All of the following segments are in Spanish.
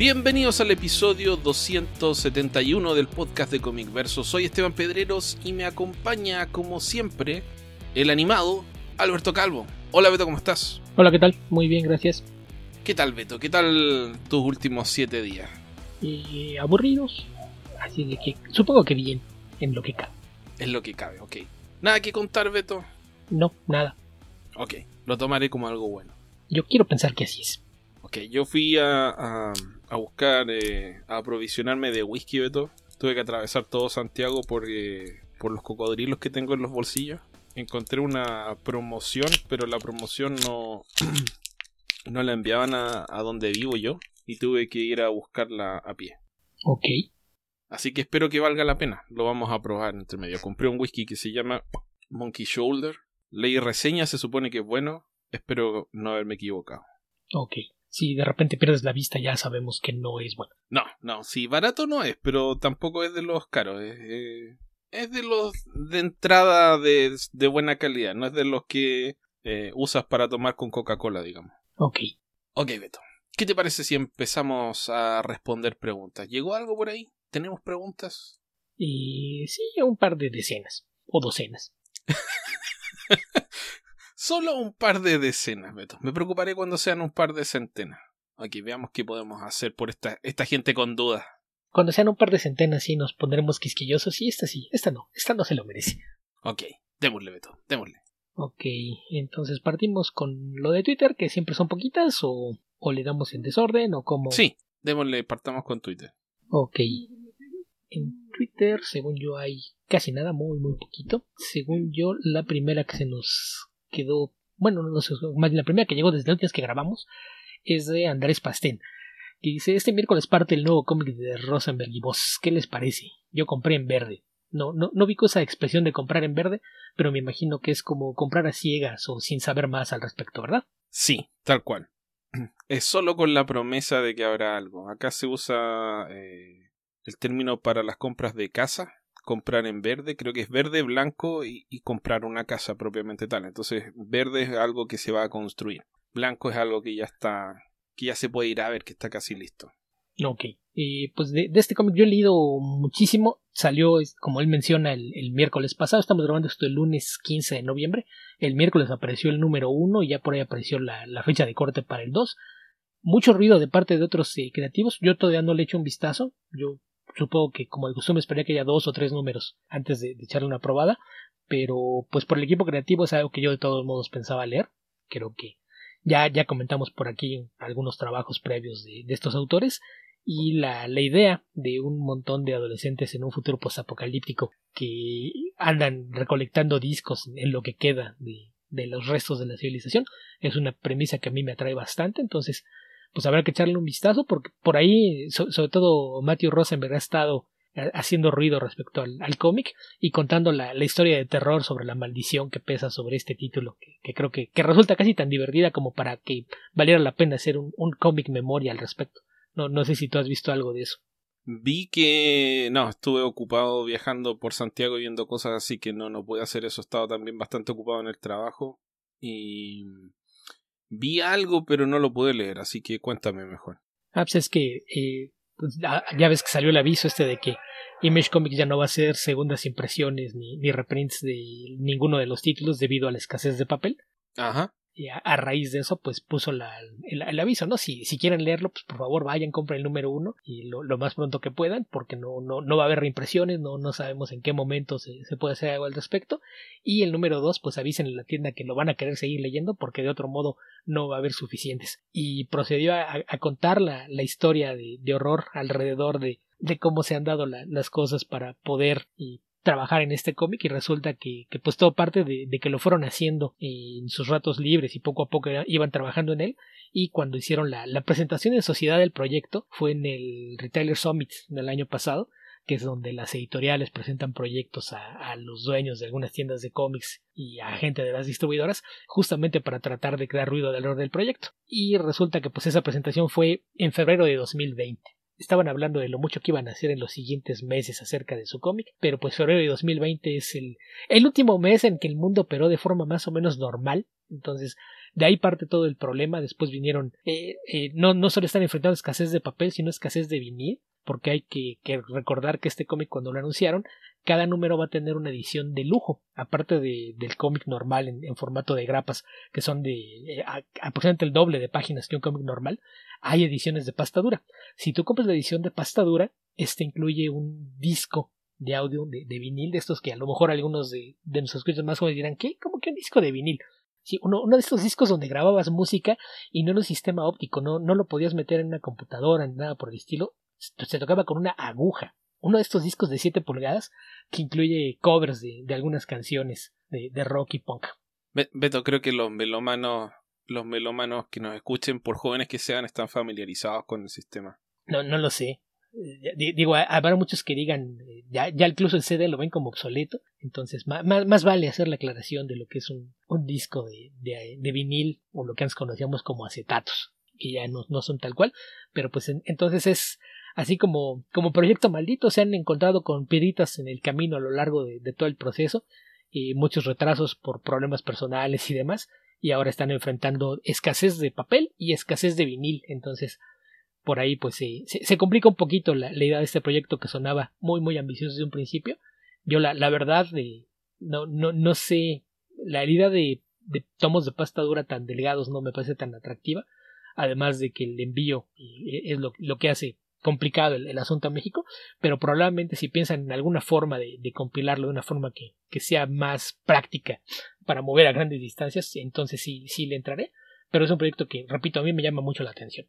Bienvenidos al episodio 271 del podcast de Comic Verso. Soy Esteban Pedreros y me acompaña, como siempre, el animado Alberto Calvo. Hola Beto, ¿cómo estás? Hola, ¿qué tal? Muy bien, gracias. ¿Qué tal Beto? ¿Qué tal tus últimos siete días? Y aburridos, así de que supongo que bien, en lo que cabe. En lo que cabe, ok. ¿Nada que contar, Beto? No, nada. Ok, lo tomaré como algo bueno. Yo quiero pensar que así es. Ok, yo fui a, a, a buscar, eh, a aprovisionarme de whisky, Beto. Tuve que atravesar todo Santiago por, eh, por los cocodrilos que tengo en los bolsillos. Encontré una promoción, pero la promoción no, no la enviaban a, a donde vivo yo. Y tuve que ir a buscarla a pie. Ok. Así que espero que valga la pena. Lo vamos a probar entre medio. Compré un whisky que se llama Monkey Shoulder. Leí reseña, se supone que es bueno. Espero no haberme equivocado. Ok. Si de repente pierdes la vista, ya sabemos que no es bueno. No, no, sí, barato no es, pero tampoco es de los caros. Es, eh, es de los de entrada de, de, buena calidad. No es de los que eh, usas para tomar con Coca-Cola, digamos. Ok. Ok, Beto. ¿Qué te parece si empezamos a responder preguntas? ¿Llegó algo por ahí? ¿Tenemos preguntas? Y sí, un par de decenas. O docenas. Solo un par de decenas, Beto. Me preocuparé cuando sean un par de centenas. Aquí veamos qué podemos hacer por esta, esta gente con dudas. Cuando sean un par de centenas, sí nos pondremos quisquillosos. Y esta sí, esta no, esta no se lo merece. Ok, démosle, Beto, démosle. Ok, entonces partimos con lo de Twitter, que siempre son poquitas, o, o le damos en desorden, o como. Sí, démosle, partamos con Twitter. Ok. En Twitter, según yo, hay casi nada, muy, muy poquito. Según yo, la primera que se nos quedó, bueno, no sé, más la primera que llegó desde la última que grabamos, es de Andrés Pastén, que dice, este miércoles parte el nuevo cómic de Rosenberg y vos, ¿qué les parece? Yo compré en verde. No, no, no vi esa expresión de comprar en verde, pero me imagino que es como comprar a ciegas o sin saber más al respecto, ¿verdad? Sí, tal cual. Es solo con la promesa de que habrá algo. Acá se usa eh, el término para las compras de casa, comprar en verde, creo que es verde, blanco y, comprar una casa propiamente tal. Entonces, verde es algo que se va a construir. Blanco es algo que ya está, que ya se puede ir a ver, que está casi listo. Ok. Eh, pues de, este cómic yo he leído muchísimo. Salió, como él menciona, el, miércoles pasado. Estamos grabando esto el lunes 15 de noviembre. El miércoles apareció el número 1 y ya por ahí apareció la, la, fecha de corte para el 2. Mucho ruido de parte de otros eh, creativos. Yo todavía no le he hecho un vistazo. Yo supongo que como de costumbre esperaría que haya dos o tres números antes de, echarle una probada, pero pues por el equipo creativo es algo que yo de todos modos pensaba leer, creo que ya, ya comentamos por aquí algunos trabajos previos de, de estos autores y la, la, idea de un montón de adolescentes en un futuro posapocalíptico que andan recolectando discos en lo que queda de, de los restos de la civilización es una premisa que a mí me atrae bastante, entonces pues habrá que echarle un vistazo porque por ahí so, sobre todo Matthew Rosenberg ha estado haciendo ruido respecto al, al cómic y contando la, la, historia de terror sobre la maldición que pesa sobre este título que, creo que, que, resulta casi tan divertida como para que valiera la pena hacer un, cómic memoria al respecto. No, no sé si tú has visto algo de eso. Vi que no, estuve ocupado viajando por Santiago y viendo cosas así que no, no pude hacer eso. Estaba también bastante ocupado en el trabajo y Vi algo, pero no lo pude leer, así que cuéntame mejor. Ah, pues es que eh, pues, ya ves que salió el aviso este de que Image Comics ya no va a ser segundas impresiones ni, ni reprints de ninguno de los títulos debido a la escasez de papel. Ajá. A, raíz de eso, pues puso el, aviso, ¿no? Si, si quieren leerlo, pues por favor vayan, compren el número uno y lo, lo más pronto que puedan, porque no, no, no va a haber reimpresiones, no, no sabemos en qué momento se, puede hacer algo al respecto. Y el número dos, pues avisen en la tienda que lo van a querer seguir leyendo, porque de otro modo no va a haber suficientes. Y procedió a, contar la, la historia de, de, horror alrededor de, de cómo se han dado la, las cosas para poder y trabajar en este cómic y resulta que, que pues todo parte de, que lo fueron haciendo en sus ratos libres y poco a poco iban trabajando en él y cuando hicieron la, la presentación en sociedad del proyecto fue en el Retailer Summit del año pasado que es donde las editoriales presentan proyectos a, a, los dueños de algunas tiendas de cómics y a gente de las distribuidoras, justamente para tratar de crear ruido alrededor del proyecto. Y resulta que pues esa presentación fue en febrero de 2020. Estaban hablando de lo mucho que iban a hacer en los siguientes meses acerca de su cómic, pero pues febrero de 2020 es el, el último mes en que el mundo operó de forma más o menos normal, entonces De ahí parte todo el problema. Después vinieron, eh, eh, no, no solo están enfrentando escasez de papel, sino escasez de vinil, porque hay que, recordar que este cómic cuando lo anunciaron, cada número va a tener una edición de lujo, aparte de, del cómic normal en, formato de grapas, que son de eh, aproximadamente el doble de páginas que un cómic normal, hay ediciones de pasta dura. Si tú compras la edición de pasta dura, este incluye un disco de audio de, vinil, de estos que a lo mejor algunos de, nuestros escuchas más jóvenes dirán, ¿qué? ¿Cómo que un disco de vinil? Sí, uno, de estos discos donde grababas música y no era un sistema óptico, no, no lo podías meter en una computadora ni nada por el estilo, se tocaba con una aguja. Uno de estos discos de 7 pulgadas que incluye covers de, de algunas canciones de, de, rock y punk. Beto, creo que los melómanos, los melómanos que nos escuchen, por jóvenes que sean, están familiarizados con el sistema. No, no lo sé. Digo, habrá muchos que digan, eh, ya, ya incluso el CD lo ven como obsoleto, entonces más, más vale hacer la aclaración de lo que es un, un disco de, de, de, vinil o lo que antes conocíamos como acetatos, que ya no, no son tal cual, pero pues entonces es así como, como proyecto maldito, se han encontrado con piedritas en el camino a lo largo de, todo el proceso y muchos retrasos por problemas personales y demás, y ahora están enfrentando escasez de papel y escasez de vinil, entonces por ahí pues se, se, complica un poquito la, idea de este proyecto que sonaba muy muy ambicioso desde un principio. Yo la, la verdad de, no, no, no sé, la idea de, de tomos de pasta dura tan delgados no me parece tan atractiva, además de que el envío es lo, lo que hace complicado el, asunto a México, pero probablemente si piensan en alguna forma de, de compilarlo de una forma que, que, sea más práctica para mover a grandes distancias, entonces sí, sí le entraré, pero es un proyecto que, repito, a mí me llama mucho la atención.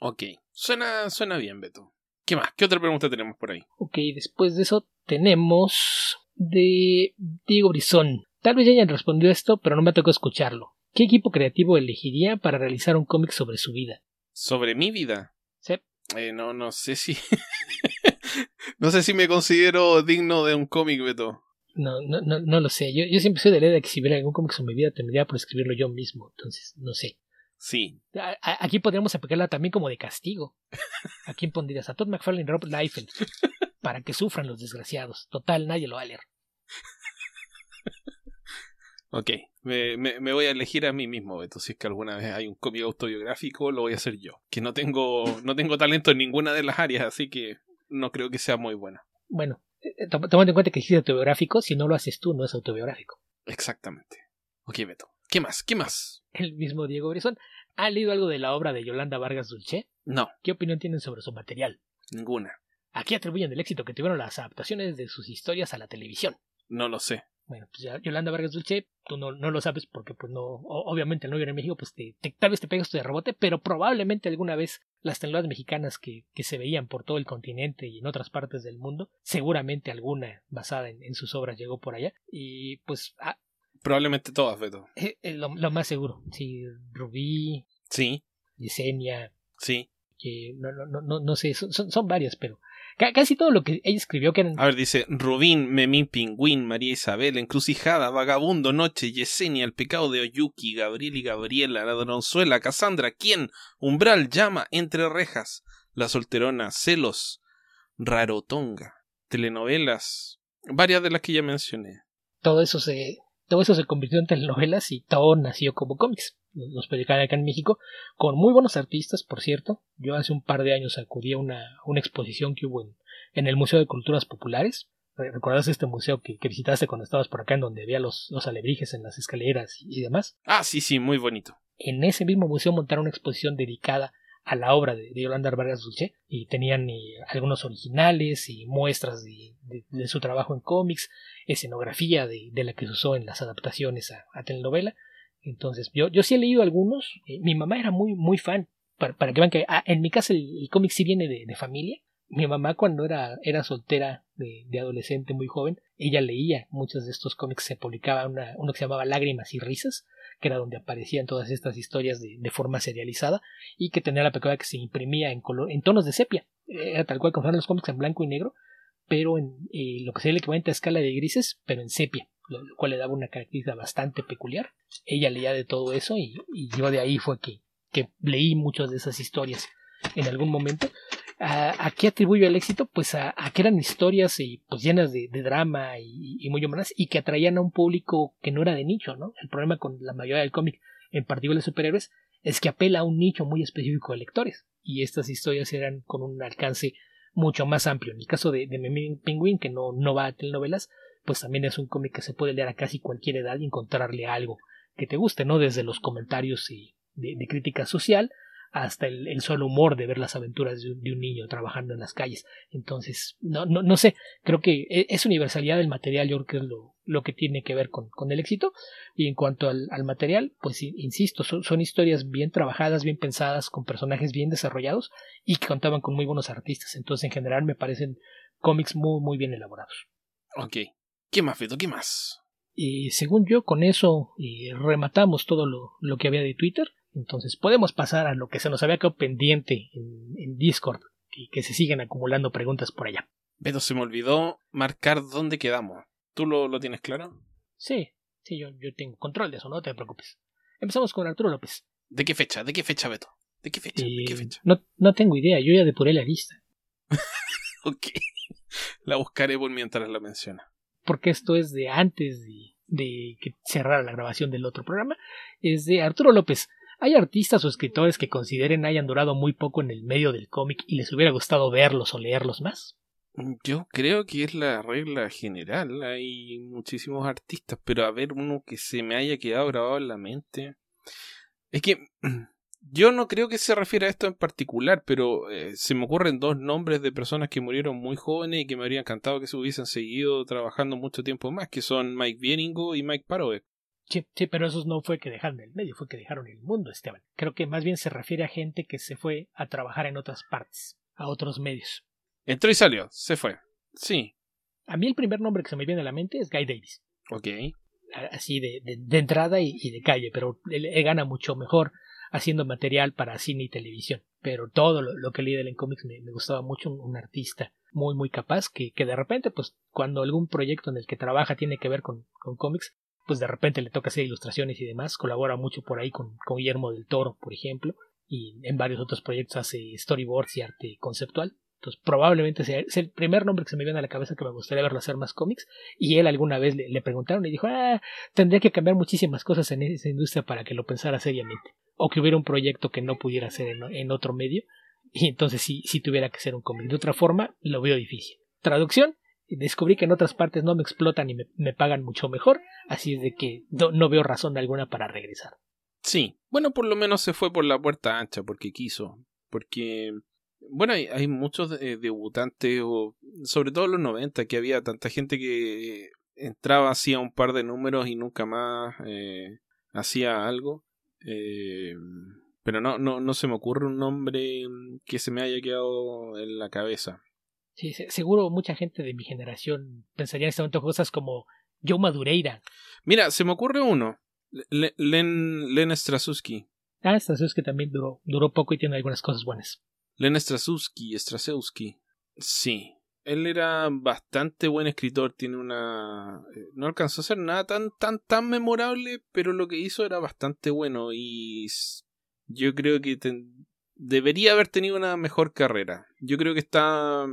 Ok, suena, suena bien, Beto. ¿Qué más? ¿Qué otra pregunta tenemos por ahí? Ok, después de eso tenemos de Diego Brizón. Tal vez ya hayan respondido esto, pero no me tocó escucharlo. ¿Qué equipo creativo elegiría para realizar un cómic sobre su vida? ¿Sobre mi vida? Sí. Eh, no, no sé si. no sé si me considero digno de un cómic, Beto. No, no, no, no lo sé. Yo, yo siempre soy de la idea de que si hubiera algún cómic sobre mi vida, tendría por escribirlo yo mismo. Entonces, no sé. Sí. aquí podríamos aplicarla también como de castigo. ¿A quién pondrías? A Todd McFarlane y Rob Liefeld. Para que sufran los desgraciados. Total, nadie lo va a leer. Ok, me, me, voy a elegir a mí mismo, Beto. Si es que alguna vez hay un cómic autobiográfico, lo voy a hacer yo. Que no tengo, no tengo talento en ninguna de las áreas, así que no creo que sea muy buena. Bueno, eh, eh, tomando en cuenta que es autobiográfico, si no lo haces tú, no es autobiográfico. Exactamente. Ok, Beto. ¿Qué más? ¿Qué más? El mismo Diego Brizón. ¿Ha leído algo de la obra de Yolanda Vargas Dulce? No. ¿Qué opinión tienen sobre su material? Ninguna. ¿A qué atribuyen el éxito que tuvieron las adaptaciones de sus historias a la televisión? No lo sé. Bueno, pues ya Yolanda Vargas Dulce, tú no, no lo sabes porque pues no, obviamente no vive en México, pues te, tal vez te pegas de rebote, pero probablemente alguna vez las telenovelas mexicanas que, que, se veían por todo el continente y en otras partes del mundo, seguramente alguna basada en, en sus obras llegó por allá y pues Probablemente todas, Beto. Eh, eh, lo, más seguro. Sí, Rubí. Sí. Yesenia. Sí. Que no, no, no, no sé, son, son, varias, pero casi todo lo que ella escribió que eran... A ver, dice Rubín, Memín, Pingüín, María Isabel, Encrucijada, Vagabundo, Noche, Yesenia, El pecado de Oyuki, Gabriel y Gabriela, Ladronzuela, Cassandra, ¿Quién? Umbral, Llama, Entre Rejas, La Solterona, Celos, Rarotonga, telenovelas, varias de las que ya mencioné. Todo eso se, todo eso se convirtió en telenovelas y todo nació como cómics. Los publicaron acá en México, con muy buenos artistas, por cierto. Yo hace un par de años acudí a una, una exposición que hubo en, el Museo de Culturas Populares. ¿Recuerdas este museo que, visitaste cuando estabas por acá, en donde había los, los alebrijes en las escaleras y, y demás? Ah, sí, sí, muy bonito. En ese mismo museo montaron una exposición dedicada a la obra de, Yolanda Vargas Dulce y tenían eh, algunos originales y muestras de, de, su trabajo en cómics, escenografía de, la que se usó en las adaptaciones a, telenovela. Entonces, yo, yo sí he leído algunos. Eh, mi mamá era muy, muy fan. Para, para que vean que ah, en mi casa el, cómic sí viene de, familia. Mi mamá cuando era, era soltera de, adolescente muy joven, ella leía muchos de estos cómics. Se publicaba una, uno que se llamaba Lágrimas y Risas, que era donde aparecían todas estas historias de, de forma serializada y que tenía la peculiaridad que se imprimía en, color, en tonos de sepia. Era tal cual como los cómics en blanco y negro, pero en eh, lo que sería el equivalente a escala de grises, pero en sepia, lo, cual le daba una característica bastante peculiar. Ella leía de todo eso y, y yo de ahí fue que, que leí muchas de esas historias en algún momento ¿A, qué atribuyo el éxito? Pues a, que eran historias y, pues, llenas de, drama y, muy humanas y que atraían a un público que no era de nicho, ¿no? El problema con la mayoría del cómic en particular de superhéroes, es que apela a un nicho muy específico de lectores, y estas historias eran con un alcance mucho más amplio. En el caso de, de Penguin, que no, no va a telenovelas, pues también es un cómic que se puede leer a casi cualquier edad y encontrarle algo que te guste, ¿no? Desde los comentarios de crítica social hasta el, solo humor de ver las aventuras de un, niño trabajando en las calles. Entonces, no, no, no sé, creo que e, es universalidad del material, yo creo que es lo, lo que tiene que ver con, con el éxito. Y en cuanto al, al material, pues insisto, son, son, historias bien trabajadas, bien pensadas, con personajes bien desarrollados y que contaban con muy buenos artistas. Entonces, en general, me parecen cómics muy, muy bien elaborados. Ok. ¿Qué más, Feto? ¿Qué más? Y según yo, con eso y rematamos todo lo, lo que había de Twitter. Entonces podemos pasar a lo que se nos había quedado pendiente en, Discord y que se siguen acumulando preguntas por allá. Pero se me olvidó marcar dónde quedamos. ¿Tú lo, lo tienes claro? Sí, sí, yo, yo tengo control de eso, no te preocupes. Empezamos con Arturo López. ¿De qué fecha? ¿De qué fecha, Beto? ¿De qué fecha? ¿De qué eh, fecha? No, no tengo idea, yo ya depuré la lista. ok. La buscaré por mientras la menciona. Porque esto es de antes de, de que cerrara la grabación del otro programa. Es de Arturo López. ¿Hay artistas o escritores que consideren hayan durado muy poco en el medio del cómic y les hubiera gustado verlos o leerlos más? Yo creo que es la regla general. Hay muchísimos artistas, pero a ver uno que se me haya quedado grabado en la mente. Es que yo no creo que se refiera a esto en particular, pero eh, se me ocurren dos nombres de personas que murieron muy jóvenes y que me habría encantado que se hubiesen seguido trabajando mucho tiempo más, que son Mike Bieningo y Mike Parovic. Sí, sí, pero esos no fue que dejaron el medio, fue que dejaron el mundo, Esteban. Creo que más bien se refiere a gente que se fue a trabajar en otras partes, a otros medios. Entró y salió, se fue. Sí. A mí el primer nombre que se me viene a la mente es Guy Davis. Ok. Así de, de, entrada y, de calle, pero él, gana mucho mejor haciendo material para cine y televisión. Pero todo lo, que leí de él en cómics me, gustaba mucho, un, artista muy, muy capaz que, que de repente, pues cuando algún proyecto en el que trabaja tiene que ver con, con cómics, pues de repente le toca hacer ilustraciones y demás, colabora mucho por ahí con, Guillermo del Toro, por ejemplo, y en varios otros proyectos hace storyboards y arte conceptual. Entonces probablemente sea, es el primer nombre que se me viene a la cabeza que me gustaría verlo hacer más cómics. Y él alguna vez le, preguntaron y dijo, ah, tendría que cambiar muchísimas cosas en esa industria para que lo pensara seriamente. O que hubiera un proyecto que no pudiera hacer en, otro medio. Y entonces si, si tuviera que ser un cómic. De otra forma, lo veo difícil. Traducción, descubrí que en otras partes no me explotan y me, pagan mucho mejor, así es de que no, veo razón alguna para regresar. Sí, bueno, por lo menos se fue por la puerta ancha porque quiso, porque bueno, hay, hay muchos debutantes, o sobre todo en los 90, que había tanta gente que entraba, hacía un par de números y nunca más eh, hacía algo. Eh, pero no, no, no se me ocurre un nombre que se me haya quedado en la cabeza. Sí, seguro mucha gente de mi generación pensaría en este momento cosas como Joe Madureira. Mira, se me ocurre uno. Len, Len Strasuski. Ah, Strasuski también duró, duró poco y tiene algunas cosas buenas. Len Strasuski, Strasewski. Sí. Él era bastante buen escritor, tiene una... Eh, no alcanzó a hacer nada tan, tan, tan memorable, pero lo que hizo era bastante bueno y yo creo que debería haber tenido una mejor carrera. Yo creo que está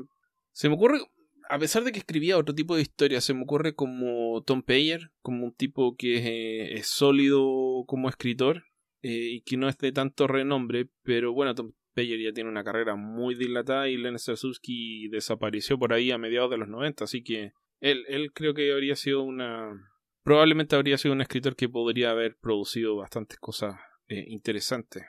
se me ocurre, a pesar de que escribía otro tipo de historias, se me ocurre como Tom Payer, como un tipo que es, eh, sólido como escritor eh, y que no es de tanto renombre, pero bueno, Tom Payer ya tiene una carrera muy dilatada y Len Straczynski desapareció por ahí a mediados de los 90, así que él, él creo que habría sido una... Probablemente habría sido un escritor que podría haber producido bastantes cosas eh, interesantes.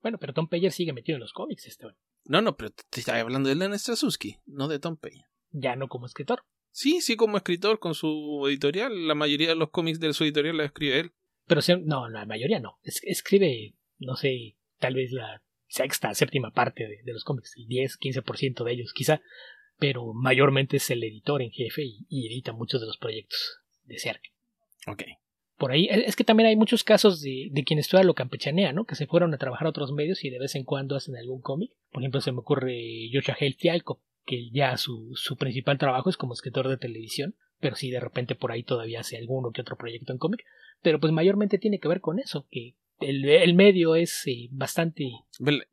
Bueno, pero Tom Payer sigue metido en los cómics, Esteban. No, no, pero te estaba hablando de Len Strasuski, no de Tom Payne. Ya no como escritor. Sí, sí, como escritor con su editorial. La mayoría de los cómics de su editorial la escribe él. Pero no, la mayoría no. escribe, no sé, tal vez la sexta, séptima parte de, los cómics, el 10, 15% de ellos quizá, pero mayormente es el editor en jefe y, edita muchos de los proyectos de cerca. Ok por ahí. Es que también hay muchos casos de, de quienes toda lo campechanea, ¿no? Que se fueron a trabajar a otros medios y de vez en cuando hacen algún cómic. Por ejemplo, se me ocurre Joshua Hale Fialco, que ya su, su principal trabajo es como escritor de televisión, pero sí de repente por ahí todavía hace alguno que otro proyecto en cómic. Pero pues mayormente tiene que ver con eso, que el, el medio es eh, bastante...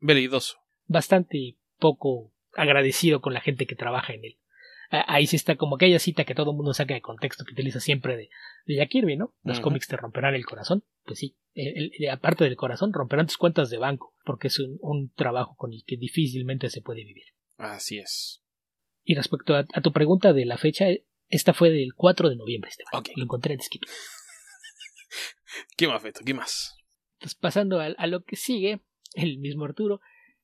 veleidoso. Bastante poco agradecido con la gente que trabaja en él ahí sí está como aquella cita que todo el mundo saca de contexto que utiliza siempre de, de Jack Kirby, ¿no? Los cómics te romperán el corazón. pues sí, aparte del corazón, romperán tus cuentas de banco, porque es un, trabajo con el que difícilmente se puede vivir. Así es. Y respecto a, tu pregunta de la fecha, esta fue del 4 de noviembre, este Lo encontré en Skip. ¿Qué más? ¿Qué más? Entonces, pasando a, lo que sigue, el mismo Arturo,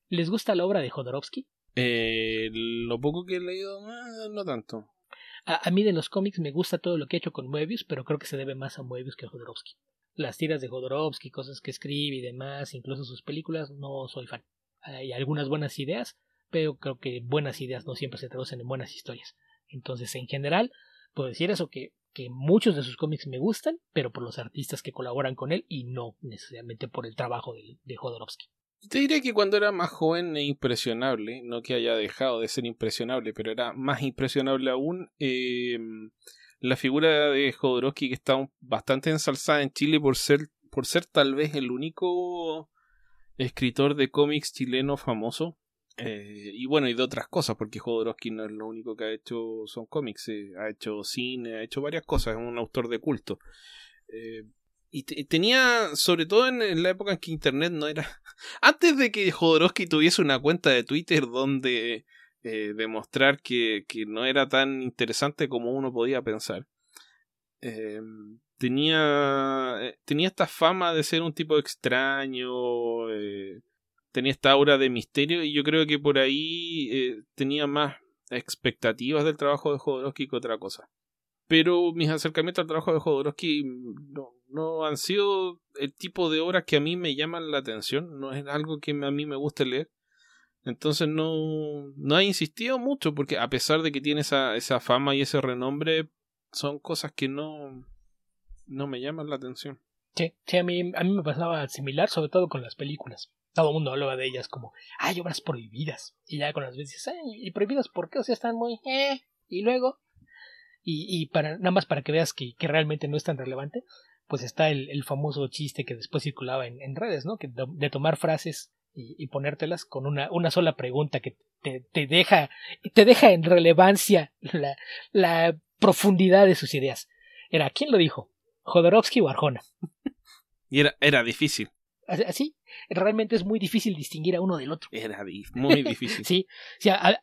¿les gusta la obra de Jodorowsky? Eh, lo poco que he leído, eh, no tanto. A, mí de los cómics me gusta todo lo que he hecho con Moebius, pero creo que se debe más a Moebius que a Jodorowsky. Las tiras de Jodorowsky, cosas que escribe y demás, incluso sus películas, no soy fan. Hay algunas buenas ideas, pero creo que buenas ideas no siempre se traducen en buenas historias. Entonces, en general, puedo decir eso, que, que muchos de sus cómics me gustan, pero por los artistas que colaboran con él y no necesariamente por el trabajo de, de Jodorowsky. Te diría que cuando era más joven e impresionable, no que haya dejado de ser impresionable, pero era más impresionable aún, eh, la figura de Jodorowsky que está bastante ensalzada en Chile por ser, por ser tal vez el único escritor de cómics chileno famoso. Eh, y bueno, y de otras cosas, porque Jodorowsky no es lo único que ha hecho son cómics, eh, ha hecho cine, ha hecho varias cosas, es un autor de culto. Y tenía, sobre todo en, la época en que Internet no era... Antes de que Jodorowsky tuviese una cuenta de Twitter donde eh, demostrar que, que, no era tan interesante como uno podía pensar. Eh, tenía, eh, tenía esta fama de ser un tipo extraño, tenía esta aura de misterio y yo creo que por ahí tenía más expectativas del trabajo de Jodorowsky que otra cosa. Pero mis acercamientos al trabajo de Jodorowsky no, no han sido el tipo de obras que a mí me llaman la atención, no es algo que a mí me guste leer. Entonces no, no he insistido mucho porque a pesar de que tiene esa, esa fama y ese renombre, son cosas que no, no me llaman la atención. Sí, sí a, mí, a mí me pasaba similar, sobre todo con las películas. Todo el mundo hablaba de ellas como, hay obras prohibidas. Y ya con las veces, ¿y prohibidas por qué? O sea, están muy, eh. Y luego, y, y para, nada más para que veas que, que realmente no es tan relevante, pues está el, el famoso chiste que después circulaba en, en redes, ¿no? Que de, tomar frases y, y, ponértelas con una, una sola pregunta que te, te, deja, te deja en relevancia la, la profundidad de sus ideas. Era, ¿quién lo dijo? ¿Jodorowsky o Arjona? Y era, era difícil. Así, realmente es muy difícil distinguir a uno del otro. Era muy difícil. sí, sí a,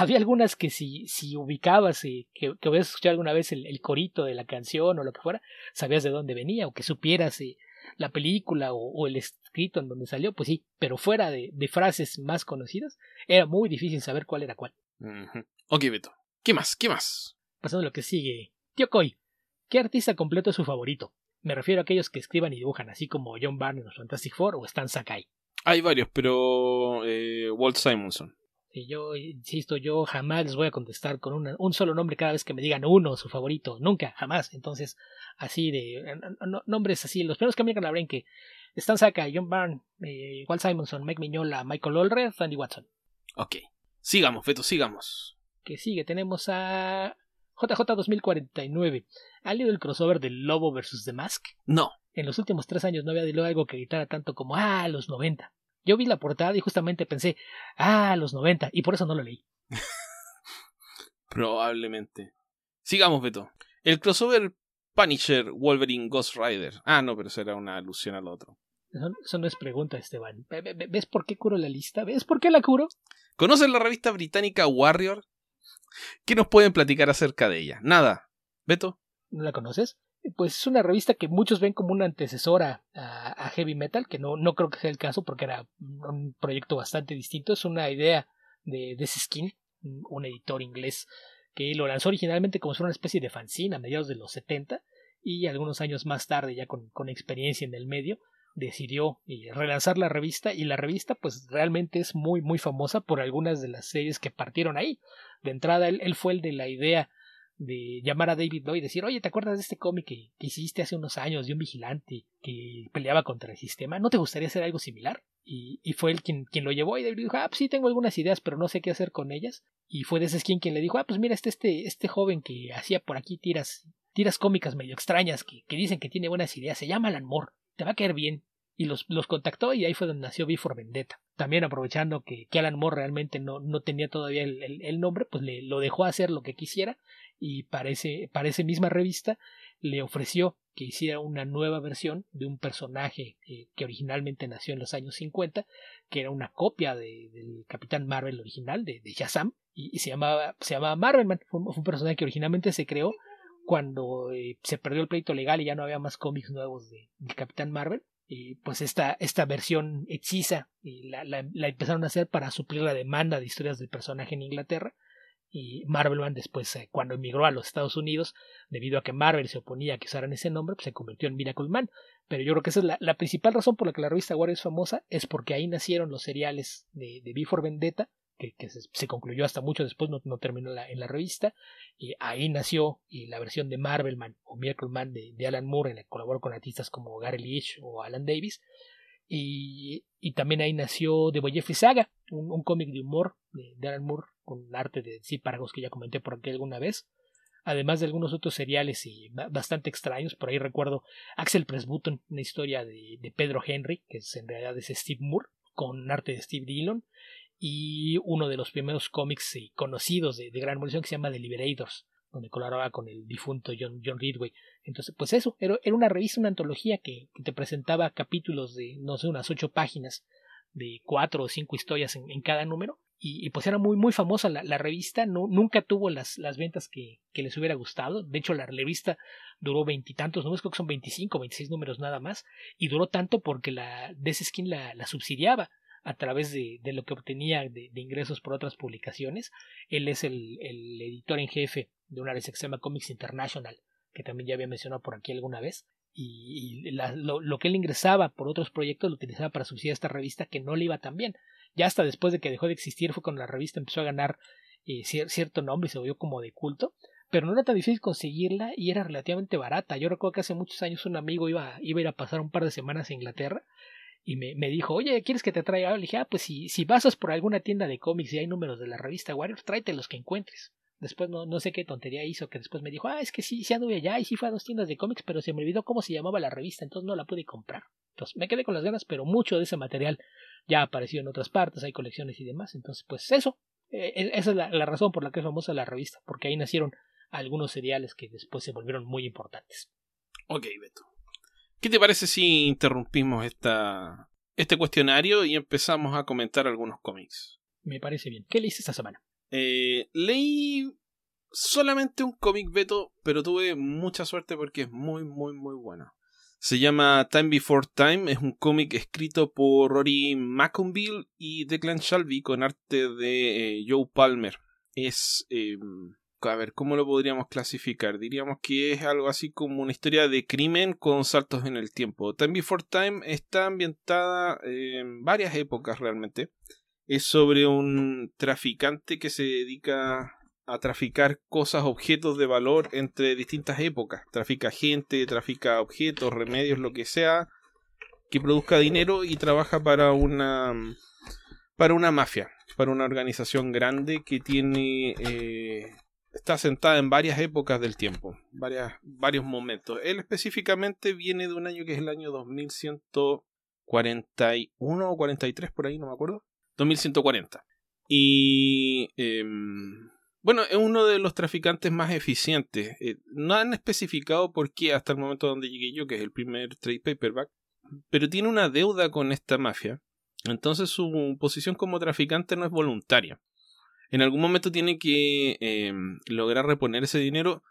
había algunas que si, si ubicabas, y que, que hubieras escuchado alguna vez el, corito de la canción o lo que fuera, sabías de dónde venía, o que supieras eh, la película o, el escrito en donde salió, pues sí, pero fuera de, de, frases más conocidas, era muy difícil saber cuál era cuál. Ok, Beto. ¿Qué más? ¿Qué más? Pasando a lo que sigue. Tío Coy, ¿qué artista completo es su favorito? Me refiero a aquellos que escriban y dibujan, así como John Barnes en Fantastic Four o Stan Sakai. Hay varios, pero eh, Walt Simonson. Y yo insisto, yo jamás les voy a contestar con un solo nombre cada vez que me digan uno, su favorito. Nunca, jamás. Entonces, así de nombres así. Los primeros que me digan que Stan Saka, John Byrne, eh, Walt Simonson, Mike Miñola, Michael Olred, Andy Watson. Ok. Sigamos, Feto, sigamos. Que sigue, tenemos a JJ 2049. ¿Ha leído el crossover del Lobo vs. The Mask? No. En los últimos tres años no había leído algo que gritara tanto como Ah, los 90. Yo vi la portada y justamente pensé, ah, los 90, y por eso no lo leí. Probablemente. Sigamos, Beto. El crossover Punisher Wolverine Ghost Rider. Ah, no, pero eso era una alusión al otro. Eso, no es pregunta, Esteban. ¿Ves por qué curo la lista? ¿Ves por qué la curo? ¿Conoces la revista británica Warrior? ¿Qué nos pueden platicar acerca de ella? Nada. ¿Beto? ¿No la conoces? Pues es una revista que muchos ven como una antecesora a, Heavy Metal, que no, no creo que sea el caso porque era un proyecto bastante distinto. Es una idea de, de Skin, un editor inglés, que lo lanzó originalmente como una especie de fanzine a mediados de los 70 y algunos años más tarde, ya con, con experiencia en el medio, decidió eh, relanzar la revista y la revista pues realmente es muy muy famosa por algunas de las series que partieron ahí. De entrada él, él fue el de la idea de llamar a David Lloyd y decir, oye, ¿te acuerdas de este cómic que, hiciste hace unos años de un vigilante que peleaba contra el sistema? ¿No te gustaría hacer algo similar? Y, y fue él quien, quien lo llevó y David dijo, ah, pues sí, tengo algunas ideas, pero no sé qué hacer con ellas. Y fue de ese skin quien le dijo, ah, pues mira, este, este, este joven que hacía por aquí tiras, tiras cómicas medio extrañas que, que dicen que tiene buenas ideas, se llama Alan Moore, te va a caer bien. Y los, los contactó y ahí fue donde nació Before Vendetta. También aprovechando que, que Alan Moore realmente no, no tenía todavía el, el, el nombre, pues le lo dejó hacer lo que quisiera y para, ese, para esa misma revista le ofreció que hiciera una nueva versión de un personaje eh, que originalmente nació en los años 50, que era una copia de, del Capitán Marvel original, de, de Shazam, y, se llamaba, se llamaba. Fue, un personaje que originalmente se creó cuando eh, se perdió el pleito legal y ya no había más cómics nuevos de, de Capitán Marvel. Y pues esta, esta versión hechiza y la, la, la empezaron a hacer para suplir la demanda de historias del personaje en Inglaterra y Marvelman después eh, cuando emigró a los Estados Unidos debido a que Marvel se oponía a que usaran ese nombre pues se convirtió en Miracle Man. Pero yo creo que esa es la, principal razón por la que la revista Warrior es famosa es porque ahí nacieron los seriales de, Before Vendetta que, se, concluyó hasta mucho después no, terminó en la revista y ahí nació la versión de Marvelman o Miracle Man de, de Alan Moore en la que colaboró con artistas como Gary Leach o Alan Davis y, y, también ahí nació The Boy Jeffrey Saga, un, un cómic de humor de, de, Alan Moore con arte de Paragos que ya comenté por aquí alguna vez, además de algunos otros seriales y bastante extraños. Por ahí recuerdo Axel Presbutton, una historia de, de Pedro Henry, que es, en realidad es Steve Moore, con arte de Steve Dillon, y uno de los primeros cómics conocidos de, de Gran Evolución que se llama The Liberators, donde colaboraba con el difunto John, John Ridway. Entonces, pues eso, era, una revista, una antología que, que, te presentaba capítulos de, no sé, unas ocho páginas, de cuatro o cinco historias en, en cada número. Y, y, pues era muy, muy famosa la, la revista, no, nunca tuvo las, las ventas que, que, les hubiera gustado. De hecho, la revista duró veintitantos números, creo que son veinticinco, veintiséis números nada más, y duró tanto porque la DC Skin la, la subsidiaba a través de, de lo que obtenía de, ingresos por otras publicaciones. Él es el, el editor en jefe de una revista que Comics International, que también ya había mencionado por aquí alguna vez. Y, lo, lo, que él ingresaba por otros proyectos lo utilizaba para subsidiar esta revista que no le iba tan bien. Ya hasta después de que dejó de existir fue cuando la revista empezó a ganar eh, cierto nombre y se volvió como de culto. Pero no era tan difícil conseguirla y era relativamente barata. Yo recuerdo que hace muchos años un amigo iba, iba a ir a pasar un par de semanas a Inglaterra y me, me, dijo, oye, ¿quieres que te traiga? Le dije, ah, pues si, si pasas por alguna tienda de cómics y hay números de la revista Warriors, tráete los que encuentres. Después no, no sé qué tontería hizo, que después me dijo, ah, es que sí, sí anduve allá y sí fue a dos tiendas de cómics, pero se me olvidó cómo se llamaba la revista, entonces no la pude comprar. Entonces me quedé con las ganas, pero mucho de ese material ya apareció en otras partes, hay colecciones y demás. Entonces, pues eso, eh, esa es la, la, razón por la que es famosa la revista, porque ahí nacieron algunos seriales que después se volvieron muy importantes. Ok, Beto. ¿Qué te parece si interrumpimos esta, este cuestionario y empezamos a comentar algunos cómics? Me parece bien. ¿Qué leíste esta semana? Eh, leí solamente un cómic Beto, pero tuve mucha suerte porque es muy, muy, muy bueno. Se llama Time Before Time, es un cómic escrito por Rory McConville y Declan Shalvey con arte de eh, Joe Palmer. Es... Eh, a ver, ¿cómo lo podríamos clasificar? Diríamos que es algo así como una historia de crimen con saltos en el tiempo. Time Before Time está ambientada en varias épocas realmente. Es sobre un traficante que se dedica a traficar cosas, objetos de valor entre distintas épocas. Trafica gente, trafica objetos, remedios, lo que sea que produzca dinero y trabaja para una para una mafia, para una organización grande que tiene eh, está sentada en varias épocas del tiempo, varias, varios momentos. Él específicamente viene de un año que es el año 2141 o 43 por ahí, no me acuerdo. 2140. Y eh, bueno, es uno de los traficantes más eficientes. Eh, no han especificado por qué hasta el momento donde llegué yo, que es el primer trade paperback, pero tiene una deuda con esta mafia. Entonces su posición como traficante no es voluntaria. En algún momento tiene que eh, lograr reponer ese dinero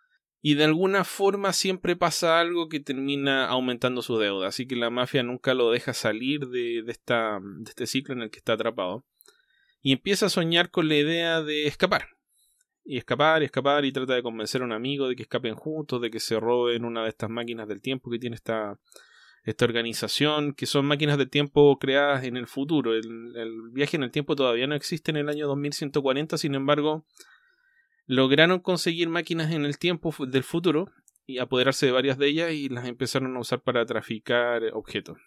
y de alguna forma siempre pasa algo que termina aumentando su deuda. Así que la mafia nunca lo deja salir de, esta, de este ciclo en el que está atrapado. Y empieza a soñar con la idea de escapar y escapar y escapar y trata de convencer a un amigo de que escapen juntos, de que se roben una de estas máquinas del tiempo que tiene esta, esta organización, que son máquinas de tiempo creadas en el futuro. El, el, viaje en el tiempo todavía no existe en el año 2140, sin embargo, lograron conseguir máquinas en el tiempo del futuro y apoderarse de varias de ellas y las empezaron a usar para traficar objetos.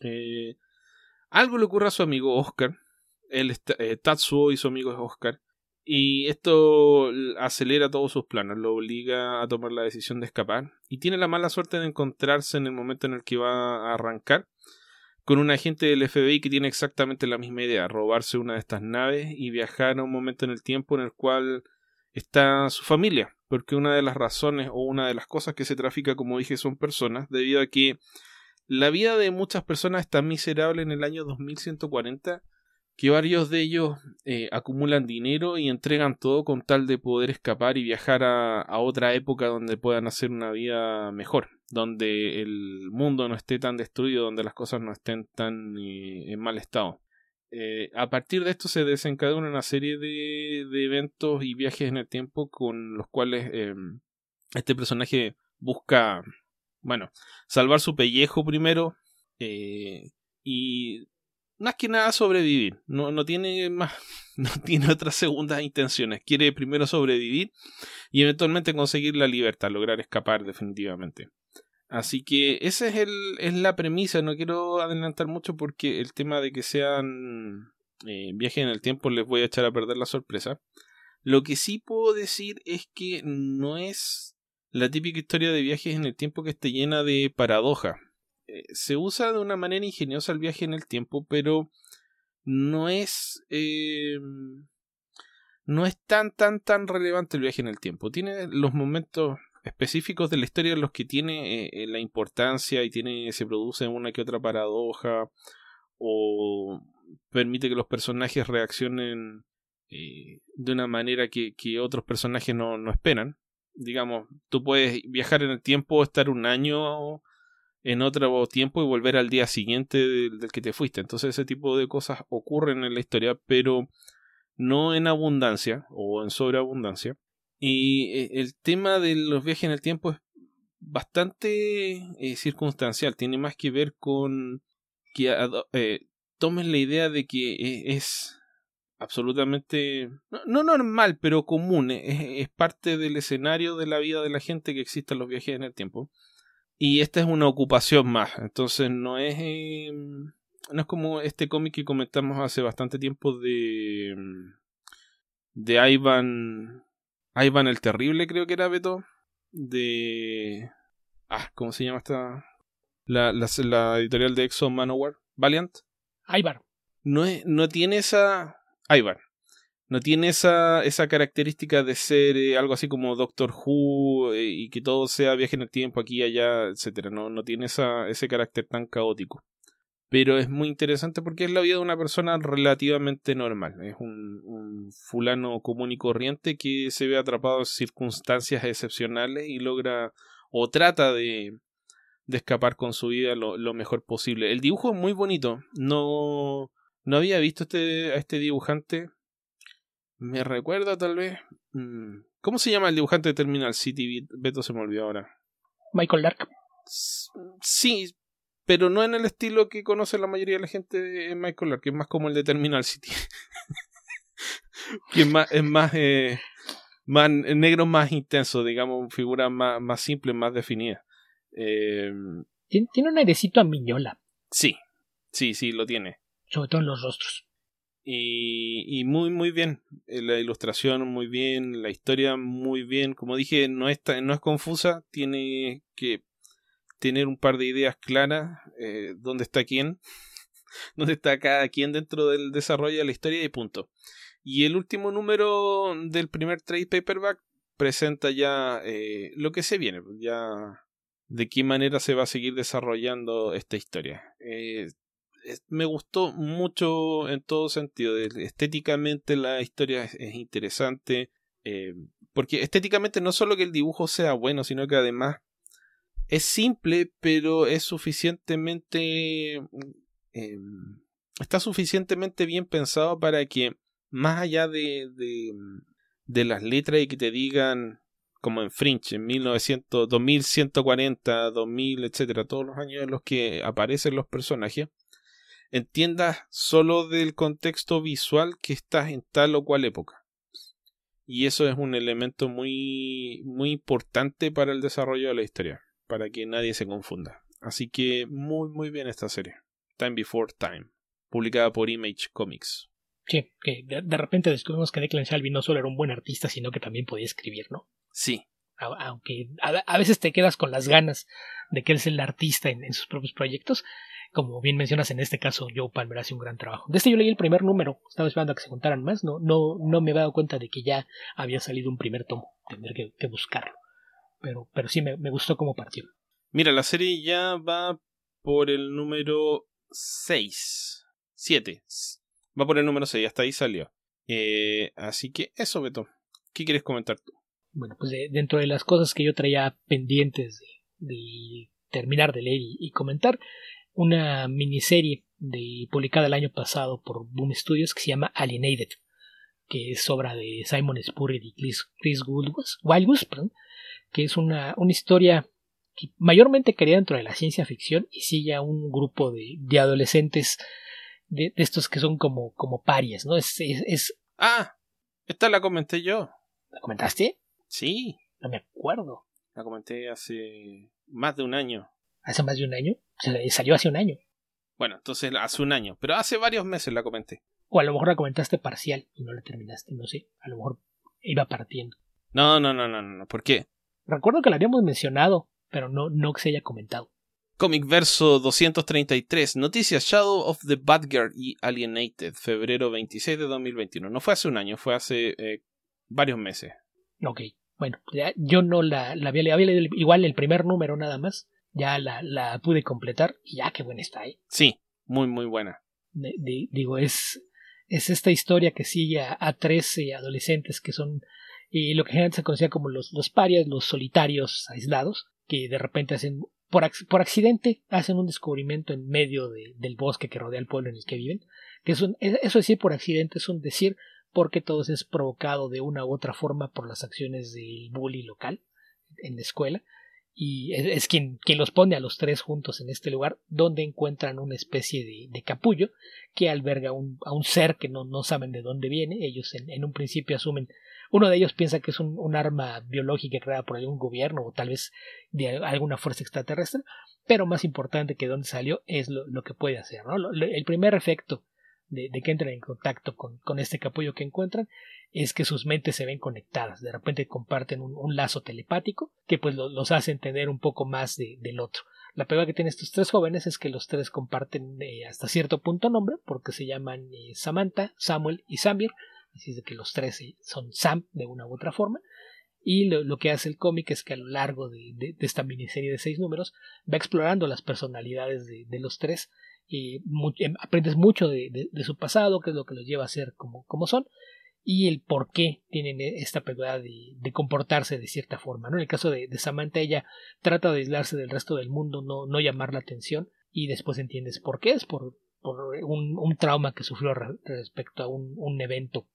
Eh, algo le ocurre a su amigo Oscar. Está, eh, Tatsuo y su amigo es Oscar y esto acelera todos sus planes, lo obliga a tomar la decisión de escapar. Y tiene la mala suerte de encontrarse en el momento en el que va a arrancar con un agente del FBI que tiene exactamente la misma idea, robarse una de estas naves y viajar a un momento en el tiempo en el cual está su familia, porque una de las razones o una de las cosas que se trafica, como dije, son personas, debido a que la vida de muchas personas está miserable en el año 2140, que varios de ellos eh, acumulan dinero y entregan todo con tal de poder escapar y viajar a, otra época donde puedan hacer una vida mejor, donde el mundo no esté tan destruido, donde las cosas no estén tan eh, en mal estado. Eh, a partir de esto se desencadena una serie de, de, eventos y viajes en el tiempo con los cuales este personaje busca, bueno, salvar su pellejo primero y más que nada sobrevivir. No, no tiene más, no tiene otras segundas intenciones. Quiere primero sobrevivir y eventualmente conseguir la libertad, lograr escapar definitivamente. Así que esa es, el, es la premisa. No quiero adelantar mucho porque el tema de que sean eh, viajes en el tiempo les voy a echar a perder la sorpresa. Lo que sí puedo decir es que no es la típica historia de viajes en el tiempo que esté llena de paradoja. Eh, se usa de una manera ingeniosa el viaje en el tiempo, pero no es eh, no es tan tan tan relevante el viaje en el tiempo. Tiene los momentos específicos de la historia en los que tiene eh, la importancia y tiene se produce una que otra paradoja o permite que los personajes reaccionen eh, de una manera que, que otros personajes no, no, esperan. Digamos, tú puedes viajar en el tiempo, estar un año en otro tiempo y volver al día siguiente del, que te fuiste. Entonces ese tipo de cosas ocurren en la historia, pero no en abundancia o en sobreabundancia. Y eh, el tema de los viajes en el tiempo es bastante eh, circunstancial, tiene más que ver con que eh, tomen la idea de que e, es absolutamente no, normal, pero común, es, parte del escenario de la vida de la gente que existan los viajes en el tiempo. Y esta es una ocupación más, entonces no es em, no es como este cómic que comentamos hace bastante tiempo de em, de Ivan Ivan el Terrible, creo que era Beto. De. Ah, ¿cómo se llama esta? La, la, editorial de Exo Manowar. Valiant. Ivar. No, es, no tiene esa. Ivar. No tiene esa, esa característica de ser eh, algo así como Doctor Who eh, y que todo sea viaje en el tiempo aquí allá, etcétera. No, no tiene esa, ese carácter tan caótico pero es muy interesante porque es la vida de una persona relativamente normal. Es un, fulano común y corriente que se ve atrapado en circunstancias excepcionales y logra o trata de, de escapar con su vida lo, lo, mejor posible. El dibujo es muy bonito. No, no había visto este, a este dibujante. Me recuerda tal vez. Mm, ¿Cómo se llama el dibujante de Terminal City? Beto se me olvidó ahora. Michael Lark. Sí, pero no en el estilo que conoce la mayoría de la gente en Michael Lark, que es más como el de Terminal City. que es más, es más, eh, más negro más intenso, digamos, figura más, más simple, más definida. Eh, tiene un airecito a Miñola. Sí, sí, sí, lo tiene. Sobre todo en los rostros. Y, muy, muy bien. Eh, la ilustración muy bien, la historia muy bien. Como dije, no es, no es confusa, tiene que tener un par de ideas claras, eh, dónde está quién, dónde está cada quien dentro del desarrollo de la historia y punto. Y el último número del primer trade paperback presenta ya eh, lo que se viene, ya de qué manera se va a seguir desarrollando esta historia. Eh, me gustó mucho en todo sentido. Estéticamente la historia es, es interesante. Eh, porque estéticamente no solo que el dibujo sea bueno, sino que además es simple, pero es suficientemente... Em, está suficientemente bien pensado para que, más allá de, de, de las letras y que te digan, como en Fringe, en 1900, 2140, 2000, etcétera, todos los años en los que aparecen los personajes, entiendas solo del contexto visual que estás en tal o cual época. Y eso es un elemento muy, muy importante para el desarrollo de la historia para que nadie se confunda. Así que muy muy bien esta serie. Time Before Time, publicada por Image Comics. Sí, que de, repente descubrimos que Declan Shalvey no solo era un buen artista, sino que también podía escribir, ¿no? Sí. aunque a, veces te quedas con las ganas de que él es el artista en, sus propios proyectos. Como bien mencionas en este caso, Joe Palmer hace un gran trabajo. De este yo leí el primer número, estaba esperando a que se contaran más, no, no, no me he dado cuenta de que ya había salido un primer tomo, tendré que, buscarlo. Pero, pero sí me, me gustó cómo partió. Mira, la serie ya va por el número 6. 7. Va por el número 6, hasta ahí salió. Eh, así que eso, Beto. ¿Qué quieres comentar tú? Bueno, pues dentro de las cosas que yo traía pendientes de, terminar de leer y, comentar, una miniserie de, publicada el año pasado por Boom Studios que se llama Alienated, que es obra de Simon Spurrier y Chris, Chris Wildgoose, que es una, una historia que mayormente quería dentro de la ciencia ficción y sigue a un grupo de, de adolescentes de, estos que son como, como parias, ¿no? Es, es, Ah, esta la comenté yo. ¿La comentaste? Sí. No me acuerdo. La comenté hace más de un año. ¿Hace más de un año? Salió hace un año. Bueno, entonces hace un año, pero hace varios meses la comenté. O a lo mejor la comentaste parcial y no la terminaste, no sé. A lo mejor iba partiendo. No, no, no, no, no. ¿Por qué? Recuerdo que la habíamos mencionado, pero no, no que se haya comentado. Comic Verso 233, Noticias Shadow of the Girl y Alienated, febrero 26 de 2021. No fue hace un año, fue hace eh, varios meses. Ok, bueno, yo no la, la había, leído igual el primer número nada más, ya la, la pude completar y ya qué buena está, ¿eh? Sí, muy, muy buena. digo, es, es esta historia que sigue a, a 13 adolescentes que son y lo que generalmente se conocía como los, los parias, los solitarios aislados, que de repente hacen, por, por accidente, hacen un descubrimiento en medio del bosque que rodea el pueblo en el que viven, que es un, eso decir por accidente es un decir porque todo es provocado de una u otra forma por las acciones del bully local en la escuela, y es, quien, los pone a los tres juntos en este lugar, donde encuentran una especie de, capullo que alberga a un ser que no, no saben de dónde viene. Ellos en, un principio asumen uno de ellos piensa que es un, arma biológica creada por algún gobierno o tal vez de alguna fuerza extraterrestre, pero más importante que dónde salió es lo, que puede hacer. el primer efecto de, que entren en contacto con, este capullo que encuentran es que sus mentes se ven conectadas, de repente comparten un, lazo telepático que pues los hace entender un poco más del otro. La pega que tienen estos tres jóvenes es que los tres comparten eh, hasta cierto punto nombre, porque se llaman eh, Samantha, Samuel y Samir, así es de que los tres son Sam de una u otra forma. Y lo, que hace el cómic es que a lo largo de, esta miniserie de seis números va explorando las personalidades de, los tres y em, aprendes mucho de, su pasado, qué es lo que los lleva a ser como, son y el por qué tienen e, esta peculiaridad de, comportarse de cierta forma. ¿no? En el caso de, Samantha, ella trata de aislarse del resto del mundo, no, no llamar la atención y después entiendes por qué es, por, un, trauma que sufrió respecto a un, evento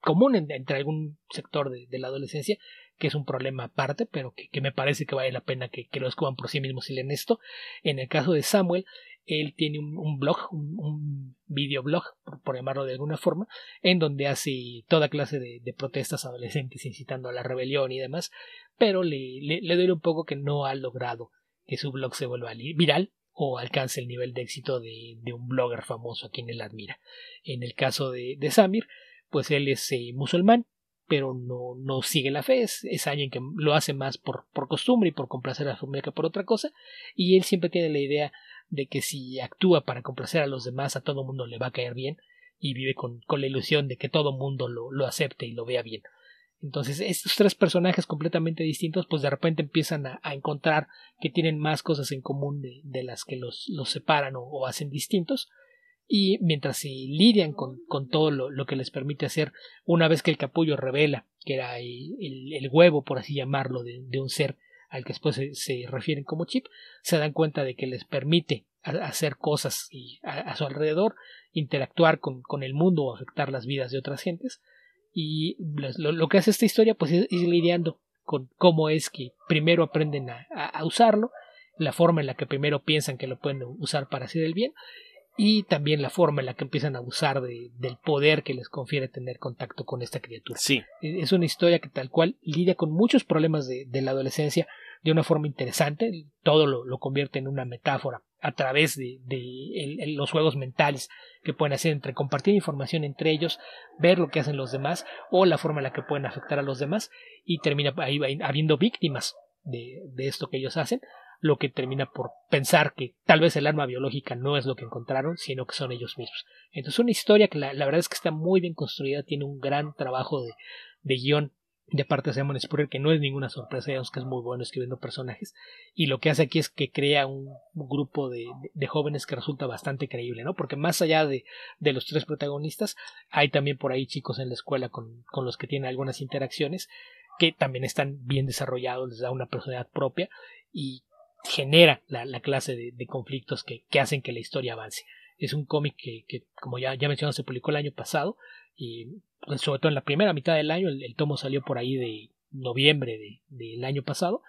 común entre algún sector de, la adolescencia, que es un problema aparte, pero que, me parece que vale la pena que, lo descubran por sí mismos y leen esto. En el caso de Samuel, él tiene un, blog, un, videoblog, por, llamarlo de alguna forma, en donde hace toda clase de, protestas adolescentes incitando a la rebelión y demás, pero le, le, duele un poco que no ha logrado que su blog se vuelva viral o alcance el nivel de éxito de, un blogger famoso a quien él admira. En el caso de, de Samir, pues él es eh, musulmán, pero no, no sigue la fe, es, alguien que lo hace más por, por costumbre y por complacer a la familia que por otra cosa, y él siempre tiene la idea de que si actúa para complacer a los demás, a todo mundo le va a caer bien, y vive con, con la ilusión de que todo mundo lo, lo acepte y lo vea bien. Entonces, estos tres personajes completamente distintos, pues de repente empiezan a, encontrar que tienen más cosas en común de, de las que los, los separan o, hacen distintos, y mientras se lidian con, con todo lo, lo, que les permite hacer una vez que el capullo revela que era el, el, huevo, por así llamarlo, de, de, un ser al que después se, se, refieren como chip, se dan cuenta de que les permite hacer cosas y a, su alrededor, interactuar con, con, el mundo o afectar las vidas de otras gentes. Y lo, lo que hace esta historia pues es ir lidiando con cómo es que primero aprenden a, a usarlo, la forma en la que primero piensan que lo pueden usar para hacer el bien y también la forma en la que empiezan a abusar de, del poder que les confiere tener contacto con esta criatura. Sí. E, es una historia que tal cual lidia con muchos problemas de, de la adolescencia de una forma interesante, todo lo, lo convierte en una metáfora a través de, de los juegos mentales que pueden hacer entre compartir información entre ellos, ver lo que hacen los demás o la forma en la que pueden afectar a los demás y termina ahí habiendo víctimas de, de esto que ellos hacen lo que termina por pensar que tal vez el arma biológica no es lo que encontraron, sino que son ellos mismos. Entonces una historia que la, verdad es que está muy bien construida, tiene un gran trabajo de, de guion de parte de Simon Spurrier, que no es ninguna sorpresa, digamos que es muy bueno escribiendo personajes, y lo que hace aquí es que crea un, grupo de, de, jóvenes que resulta bastante creíble, ¿no? Porque más allá de, de, los tres protagonistas, hay también por ahí chicos en la escuela con, con los que tienen algunas interacciones, que también están bien desarrollados, les da una personalidad propia y genera la, la clase de, conflictos que, que, hacen que la historia avance. Es un cómic que, que, como ya, ya se publicó el año pasado y pues, sobre todo en la primera mitad del año, el, tomo salió por ahí de noviembre del año pasado.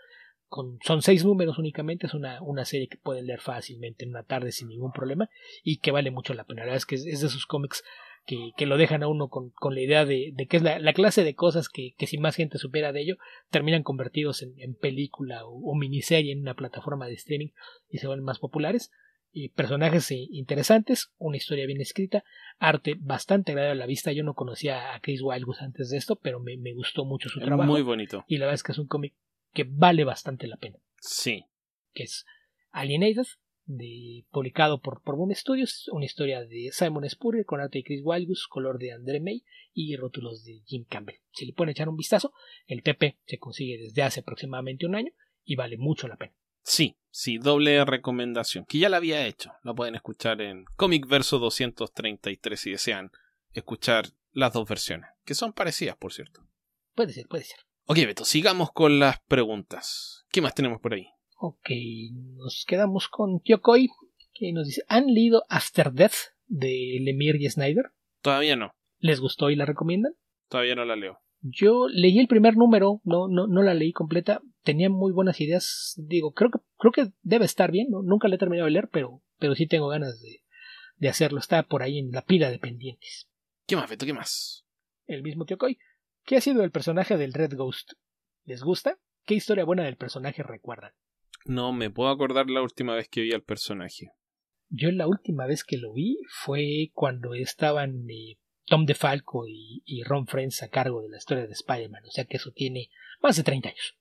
Con, son seis números únicamente, es una, una, serie que pueden leer fácilmente en una tarde sin ningún problema y que vale mucho la pena. La verdad es que es, de esos cómics que, que, lo dejan a uno con, con la idea de, de que es la, la, clase de cosas que, que, si más gente supiera de ello, terminan convertidos en, en película o, miniserie en una plataforma de streaming y se vuelven más populares personajes eh, interesantes, una historia bien escrita, arte bastante agradable a la vista. Yo no conocía a Chris Wildwood antes de esto, pero me, gustó mucho su trabajo. Muy bonito. Y la verdad es que es un cómic que vale bastante la pena. Sí. Que es Alienated, de, publicado por, por Boom Studios, una historia de Simon Spurrier con arte de Chris Wildwood, color de André May y rótulos de Jim Campbell. Si le pueden echar un vistazo, el TP se consigue desde hace aproximadamente un año y vale mucho la pena. Sí, sí, doble recomendación, que ya la había hecho. La pueden escuchar en Comic Verso 233 si desean escuchar las dos versiones, que son parecidas, por cierto. Puede ser, puede ser. Ok, Beto, sigamos con las preguntas. ¿Qué más tenemos por ahí? Ok, nos quedamos con Kyokoi, que nos dice, ¿han leído After Death de Lemire y Snyder? Todavía no. ¿Les gustó y la recomiendan? Todavía no la leo. Yo leí el primer número, no, no, no la leí completa, tenía muy buenas ideas, digo, creo que, creo que debe estar bien, ¿no? nunca la he terminado de leer, pero, pero sí tengo ganas de, de hacerlo, está por ahí en la pila de pendientes. ¿Qué más, Beto? ¿Qué más? El mismo Koi. ¿Qué ha sido el personaje del Red Ghost? ¿Les gusta? ¿Qué historia buena del personaje recuerdan? No me puedo acordar la última vez que vi al personaje. Yo la última vez que lo vi fue cuando estaban eh, Tom DeFalco y, y Ron Friends a cargo de la historia de Spider-Man, o sea que eso tiene más de 30 años.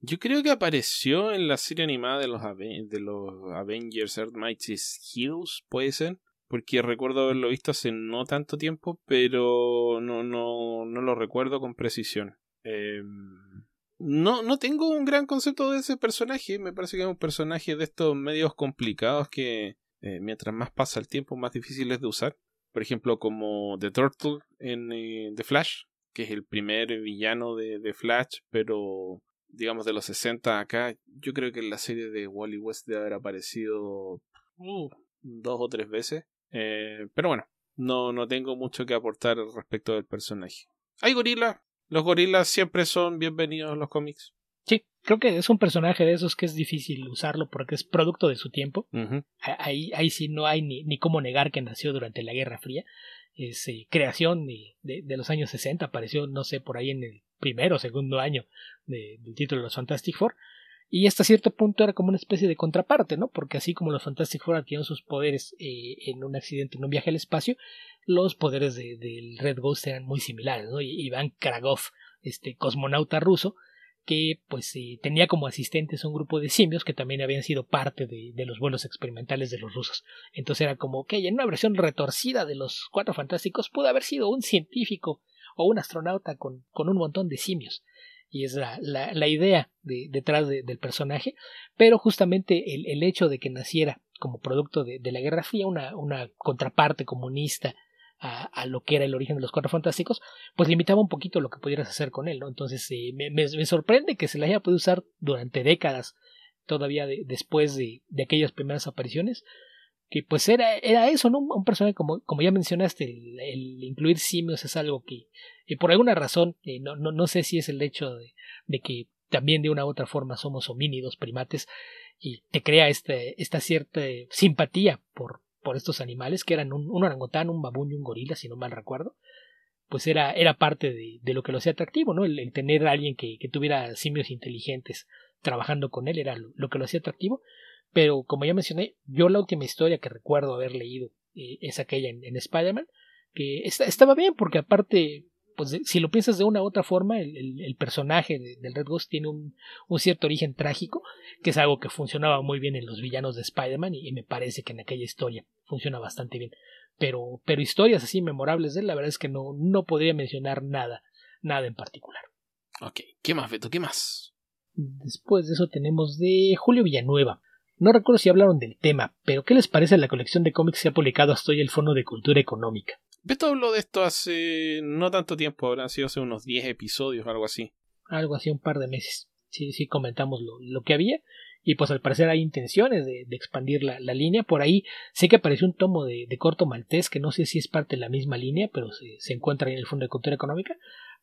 Yo creo que apareció en la serie animada de los, de los Avengers Earth Mightiest Heroes, puede ser. Porque recuerdo haberlo visto hace no tanto tiempo, pero no, no, no lo recuerdo con precisión. Em, no, no tengo un gran concepto de ese personaje. Me parece que es un personaje de estos medios complicados que eh, mientras más pasa el tiempo, más difíciles de usar por ejemplo, como The Turtle en eh, The Flash, que es el primer villano de, de, Flash, pero digamos de los 60 acá, yo creo que en la serie de Wally West debe haber aparecido uh, dos o tres veces. Eh, pero bueno, no, no tengo mucho que aportar respecto del personaje. Hay gorilas, los gorilas siempre son bienvenidos a los cómics. Sí, creo que es un personaje de esos que es difícil usarlo porque es producto de su tiempo. ahí, ahí sí no hay ni, ni cómo negar que nació durante la Guerra Fría. Es eh, creación de, de, los años 60, apareció, no sé, por ahí en el primero o segundo año del título de los Fantastic Four. Y hasta cierto punto era como una especie de contraparte, ¿no? Porque así como los Fantastic Four adquirieron sus poderes eh, en un accidente, en un viaje al espacio, los poderes del Red Ghost eran muy similares, ¿no? Iván Kragov, este cosmonauta ruso, que pues eh, tenía como asistentes un grupo de simios que también habían sido parte de, de, los vuelos experimentales de los rusos. Entonces era como que en una versión retorcida de los Cuatro Fantásticos pudo haber sido un científico o un astronauta con, con un montón de simios. Y es la, la, idea de, detrás del personaje, pero justamente el, el, hecho de que naciera como producto de, la Guerra Fría, una, una contraparte comunista a, lo que era el origen de los cuatro fantásticos, pues limitaba un poquito lo que pudieras hacer con él. Entonces eh, me, sorprende que se la haya podido usar durante décadas, todavía después de, aquellas primeras apariciones, que pues era, era eso, ¿no? Un personaje como, como ya mencionaste, el, incluir simios es algo que, eh, por alguna razón, eh, no, no, no, sé si es el hecho de, de, que también de una u otra forma somos homínidos, primates, y te crea este, esta cierta simpatía por, por estos animales, que eran un, orangután, un babún y un gorila, si no mal recuerdo, pues era, era parte de, de lo que lo hacía atractivo, ¿no? El, tener a alguien que, que, tuviera simios inteligentes trabajando con él era lo, que lo hacía atractivo. Pero como ya mencioné, yo la última historia que recuerdo haber leído eh, es aquella en, Spider-Man, que estaba bien porque aparte pues si lo piensas de una u otra forma, el, personaje del Red Ghost tiene un, cierto origen trágico, que es algo que funcionaba muy bien en los villanos de Spider-Man y, me parece que en aquella historia funciona bastante bien. Pero, pero historias así memorables de él, la verdad es que no, no podría mencionar nada, nada en particular. Ok, ¿qué más, Beto? ¿Qué más? Después de eso tenemos de Julio Villanueva. No recuerdo si hablaron del tema, pero ¿qué les parece la colección de cómics que se ha publicado hasta hoy el Fondo de Cultura Económica? Beto habló de esto hace no tanto tiempo, habrán sido hace unos 10 episodios, algo así. Algo así, un par de meses. Sí, sí, comentamos lo, que había. Y pues al parecer hay intenciones de, expandir la, línea. Por ahí sé que apareció un tomo de, corto maltés, que no sé si es parte de la misma línea, pero se, encuentra en el Fondo de Cultura Económica.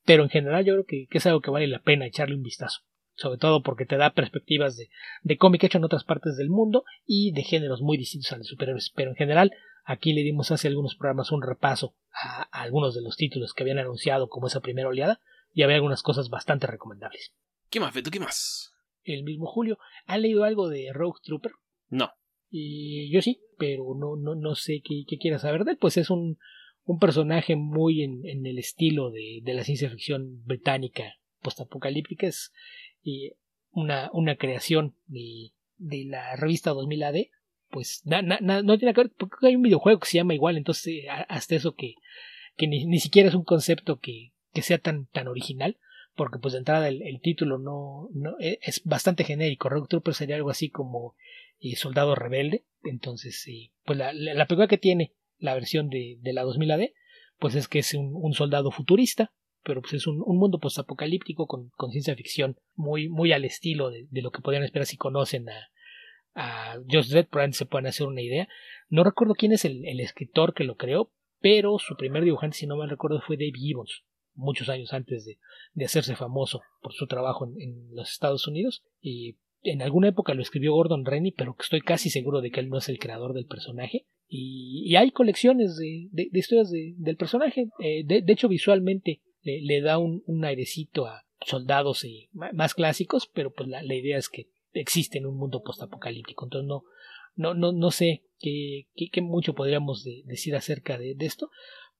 Pero en general yo creo que, es algo que vale la pena echarle un vistazo. Sobre todo porque te da perspectivas de, de cómic hecho en otras partes del mundo y de géneros muy distintos a los superhéroes. Pero en general Aquí le dimos hace algunos programas un repaso a, algunos de los títulos que habían anunciado como esa primera oleada y había algunas cosas bastante recomendables. ¿Qué más, Beto? ¿Qué más? El mismo Julio, ¿ha leído algo de Rogue Trooper? No. Y yo sí, pero no, no, no sé qué, qué quiera saber de él. Pues es un, un personaje muy en, en el estilo de, de, la ciencia ficción británica postapocalíptica. Es una, una creación de, de la revista 2000 AD pues no tiene que ver, porque hay un videojuego que se llama igual, entonces hasta eso que, que ni, siquiera es un concepto que, que, sea tan, tan original, porque pues de entrada el, título no, no, e, es bastante genérico, Rogue Trooper sería algo así como eh, Soldado Rebelde, entonces pues la, la, que tiene la versión de, de la 2000 AD, pues es que es un soldado futurista, pero pues es un, un mundo postapocalíptico con, con ciencia ficción muy, muy al estilo de, de, lo que podrían esperar si conocen a, a Just Dredd, probablemente se puedan hacer una idea. No recuerdo quién es el, escritor que lo creó, pero su primer dibujante, si no mal recuerdo, fue Dave Gibbons, muchos años antes de, de hacerse famoso por su trabajo en, los Estados Unidos. Y en alguna época lo escribió Gordon Rennie, pero estoy casi seguro de que él no es el creador del personaje. Y, hay colecciones de, de, historias del personaje. Eh, de, hecho, visualmente le, da un, airecito a soldados eh, más clásicos, pero pues la idea es que existe en un mundo postapocalíptico. Entonces no, no, no, no sé qué, qué, mucho podríamos decir acerca de, esto,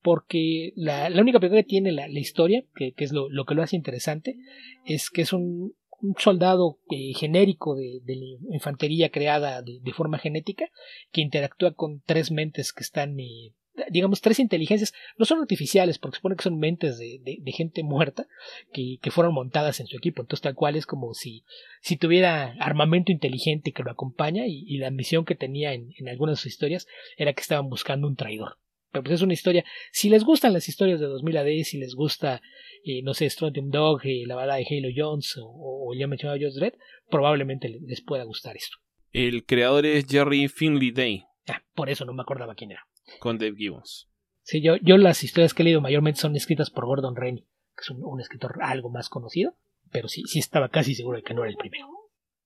porque la, la única pregunta que tiene la, la historia, que, que es lo, lo, que lo hace interesante, es que es un, un soldado eh, genérico de, la infantería creada de, de, forma genética que interactúa con tres mentes que están eh, digamos, tres inteligencias, no son artificiales, porque supone que son mentes de, de, gente muerta que, que, fueron montadas en su equipo. Entonces, tal cual es como si, si tuviera armamento inteligente que lo acompaña y, la misión que tenía en, en, algunas de sus historias era que estaban buscando un traidor. Pero pues es una historia, si les gustan las historias de 2000 AD, si les gusta, eh, no sé, Strontium Dog, eh, la balada de Halo Jones o, o ya mencionado Josh Dredd, probablemente les pueda gustar esto. El creador es Jerry Finley Day. Ah, por eso no me acordaba quién era con Dave Gibbons. Sí, yo, yo las historias que he leído mayormente son escritas por Gordon Rennie, que es un, escritor algo más conocido, pero sí, sí estaba casi seguro de que no era el primero.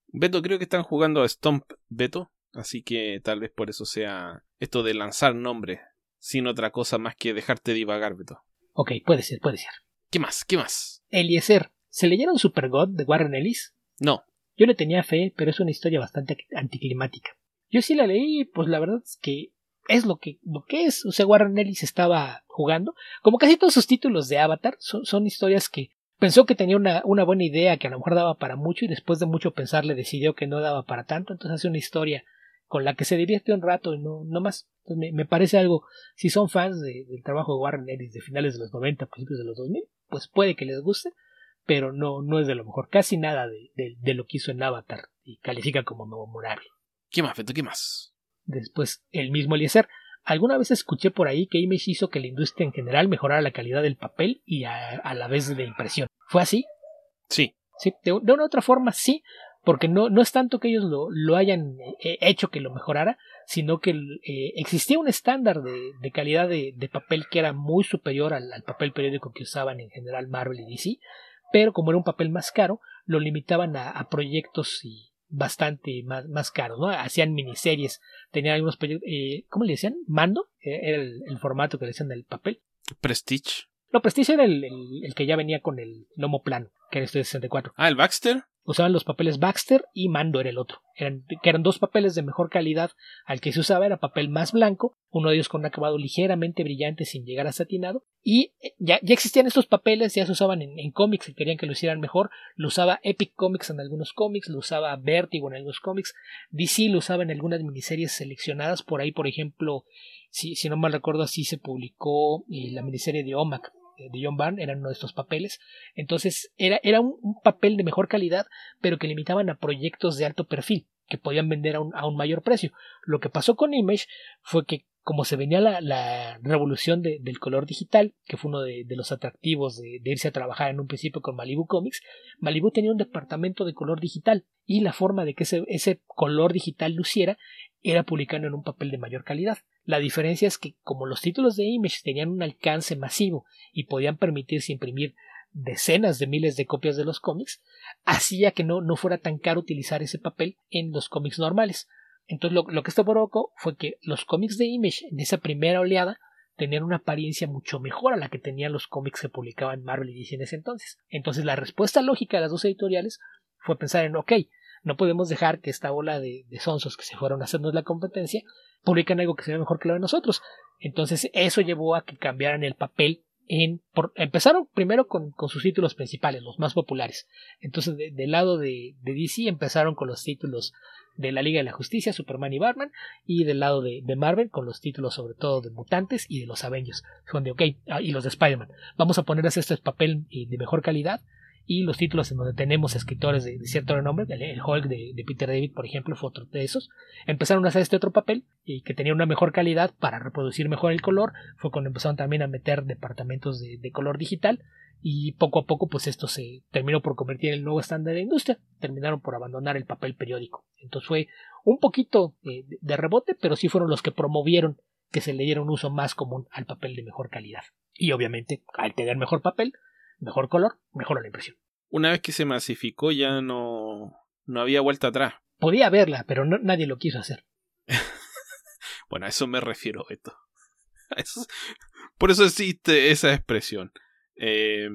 Beto, creo que están jugando a Stomp Beto, así que tal vez por eso sea esto de lanzar nombres, sin otra cosa más que dejarte divagar, Beto. Ok, puede ser, puede ser. ¿Qué más? ¿Qué más? Eliezer. ¿Se leyeron Super God de Warren Ellis? No. Yo le tenía fe, pero es una historia bastante anticlimática. Yo sí la leí, pues la verdad es que es lo que, lo que es. O sea, Warren Ellis estaba jugando. Como casi todos sus títulos de Avatar, son, historias que pensó que tenía una, una, buena idea que a lo mejor daba para mucho y después de mucho pensar le decidió que no daba para tanto. Entonces hace una historia con la que se divierte un rato y no, no más. Entonces me, parece algo, si son fans del trabajo de Warren Ellis de finales de los 90, principios de los 2000, pues puede que les guste, pero no, no es de lo mejor. Casi nada de, de, lo que hizo en Avatar y califica como memorable. ¿Qué más, Feto? ¿Qué más? Después, el mismo Eliezer. Alguna vez escuché por ahí que Image hizo que la industria en general mejorara la calidad del papel y a, la vez de impresión. ¿Fue así? Sí. Sí, de, una u otra forma sí, porque no, no es tanto que ellos lo, lo hayan eh, hecho que lo mejorara, sino que eh, existía un estándar de, de calidad de, de, papel que era muy superior al, al, papel periódico que usaban en general Marvel y DC, pero como era un papel más caro, lo limitaban a, a proyectos y, bastante más, más caros, ¿no? Hacían miniseries, tenían algunos eh, ¿cómo le decían? ¿Mando? Eh, era el, formato que le decían del papel. Prestige. No, Prestige era el, el, que ya venía con el lomo plano, que era este de 64. Ah, el Baxter. Usaban los papeles Baxter y Mando era el otro. Eran, que eran dos papeles de mejor calidad. Al que se usaba era papel más blanco, uno de ellos con un acabado ligeramente brillante sin llegar a satinado. Y eh, ya, ya existían estos papeles, ya se usaban en, cómics que querían que lo hicieran mejor. Lo usaba Epic Comics en algunos cómics, lo usaba Vertigo en algunos cómics. DC lo usaba en algunas miniseries seleccionadas. Por ahí, por ejemplo, si, si no mal recuerdo, así se publicó eh, la miniserie de OMAC de John Byrne eran uno de estos papeles. Entonces era, era un, papel de mejor calidad, pero que limitaban a proyectos de alto perfil, que podían vender a un, a un mayor precio. Lo que pasó con Image fue que como se venía la, la revolución de, del color digital, que fue uno de, de los atractivos de, de, irse a trabajar en un principio con Malibu Comics, Malibu tenía un departamento de color digital y la forma de que ese, ese color digital luciera era publicando en un papel de mayor calidad. La diferencia es que como los títulos de Image tenían un alcance masivo y podían permitirse imprimir decenas de miles de copias de los cómics, hacía que no, no fuera tan caro utilizar ese papel en los cómics normales. Entonces lo, lo que esto provocó fue que los cómics de Image en esa primera oleada tenían una apariencia mucho mejor a la que tenían los cómics que publicaban Marvel y DC en ese entonces. Entonces la respuesta lógica de las dos editoriales fue pensar en ok, no podemos dejar que esta ola de, de sonsos que se fueron a hacernos la competencia publican algo que se ve mejor que lo de nosotros. Entonces eso llevó a que cambiaran el papel en, por, empezaron primero con, con, sus títulos principales, los más populares. Entonces, de, del lado de, de, DC empezaron con los títulos de la Liga de la Justicia, Superman y Batman, y del lado de, de Marvel con los títulos sobre todo de Mutantes y de los Avengers. Ok, ah, y los de Spider-Man. Vamos a ponerles este papel eh, de mejor calidad y los títulos en donde tenemos escritores de, cierto renombre, el, Hulk de, Peter David, por ejemplo, fue otro de esos, empezaron a hacer este otro papel y que tenía una mejor calidad para reproducir mejor el color, fue cuando empezaron también a meter departamentos de, de color digital y poco a poco pues esto se terminó por convertir en el nuevo estándar de la industria, terminaron por abandonar el papel periódico. Entonces fue un poquito de rebote, pero sí fueron los que promovieron que se le diera un uso más común al papel de mejor calidad. Y obviamente, al tener mejor papel, mejor color, mejora la impresión. Una vez que se masificó ya no, no había vuelta atrás. Podía haberla, pero no, nadie lo quiso hacer. bueno, a eso me refiero. Eso, por eso existe esa expresión. Eh,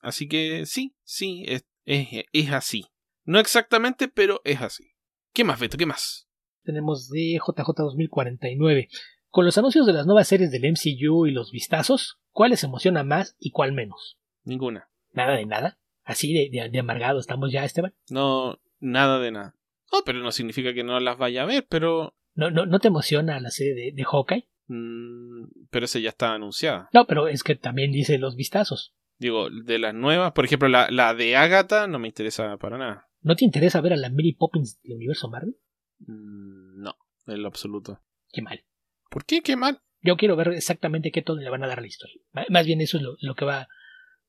así que sí, sí, es, es, es, así. No exactamente, pero es así. ¿Qué más, Beto? ¿Qué más? Tenemos de JJ 2049. Con los anuncios de las nuevas series del MCU y los vistazos, ¿cuál les emociona más y cuál menos? Ninguna. Nada de nada. Así de, de, de amargado estamos ya, Esteban. No, nada de nada. No, pero no significa que no las vaya a ver, pero. ¿No, no, no te emociona la serie de, de Hawkeye? Mm, pero esa ya está anunciada. No, pero es que también dice los vistazos. Digo, de las nuevas, por ejemplo, la, la de Agatha no me interesa para nada. ¿No te interesa ver a la Mary Poppins del universo Marvel? Mm, no, en lo absoluto. Qué mal. ¿Por qué? Qué mal. Yo quiero ver exactamente qué todo le van a dar a la historia. Más bien eso es lo, lo que va.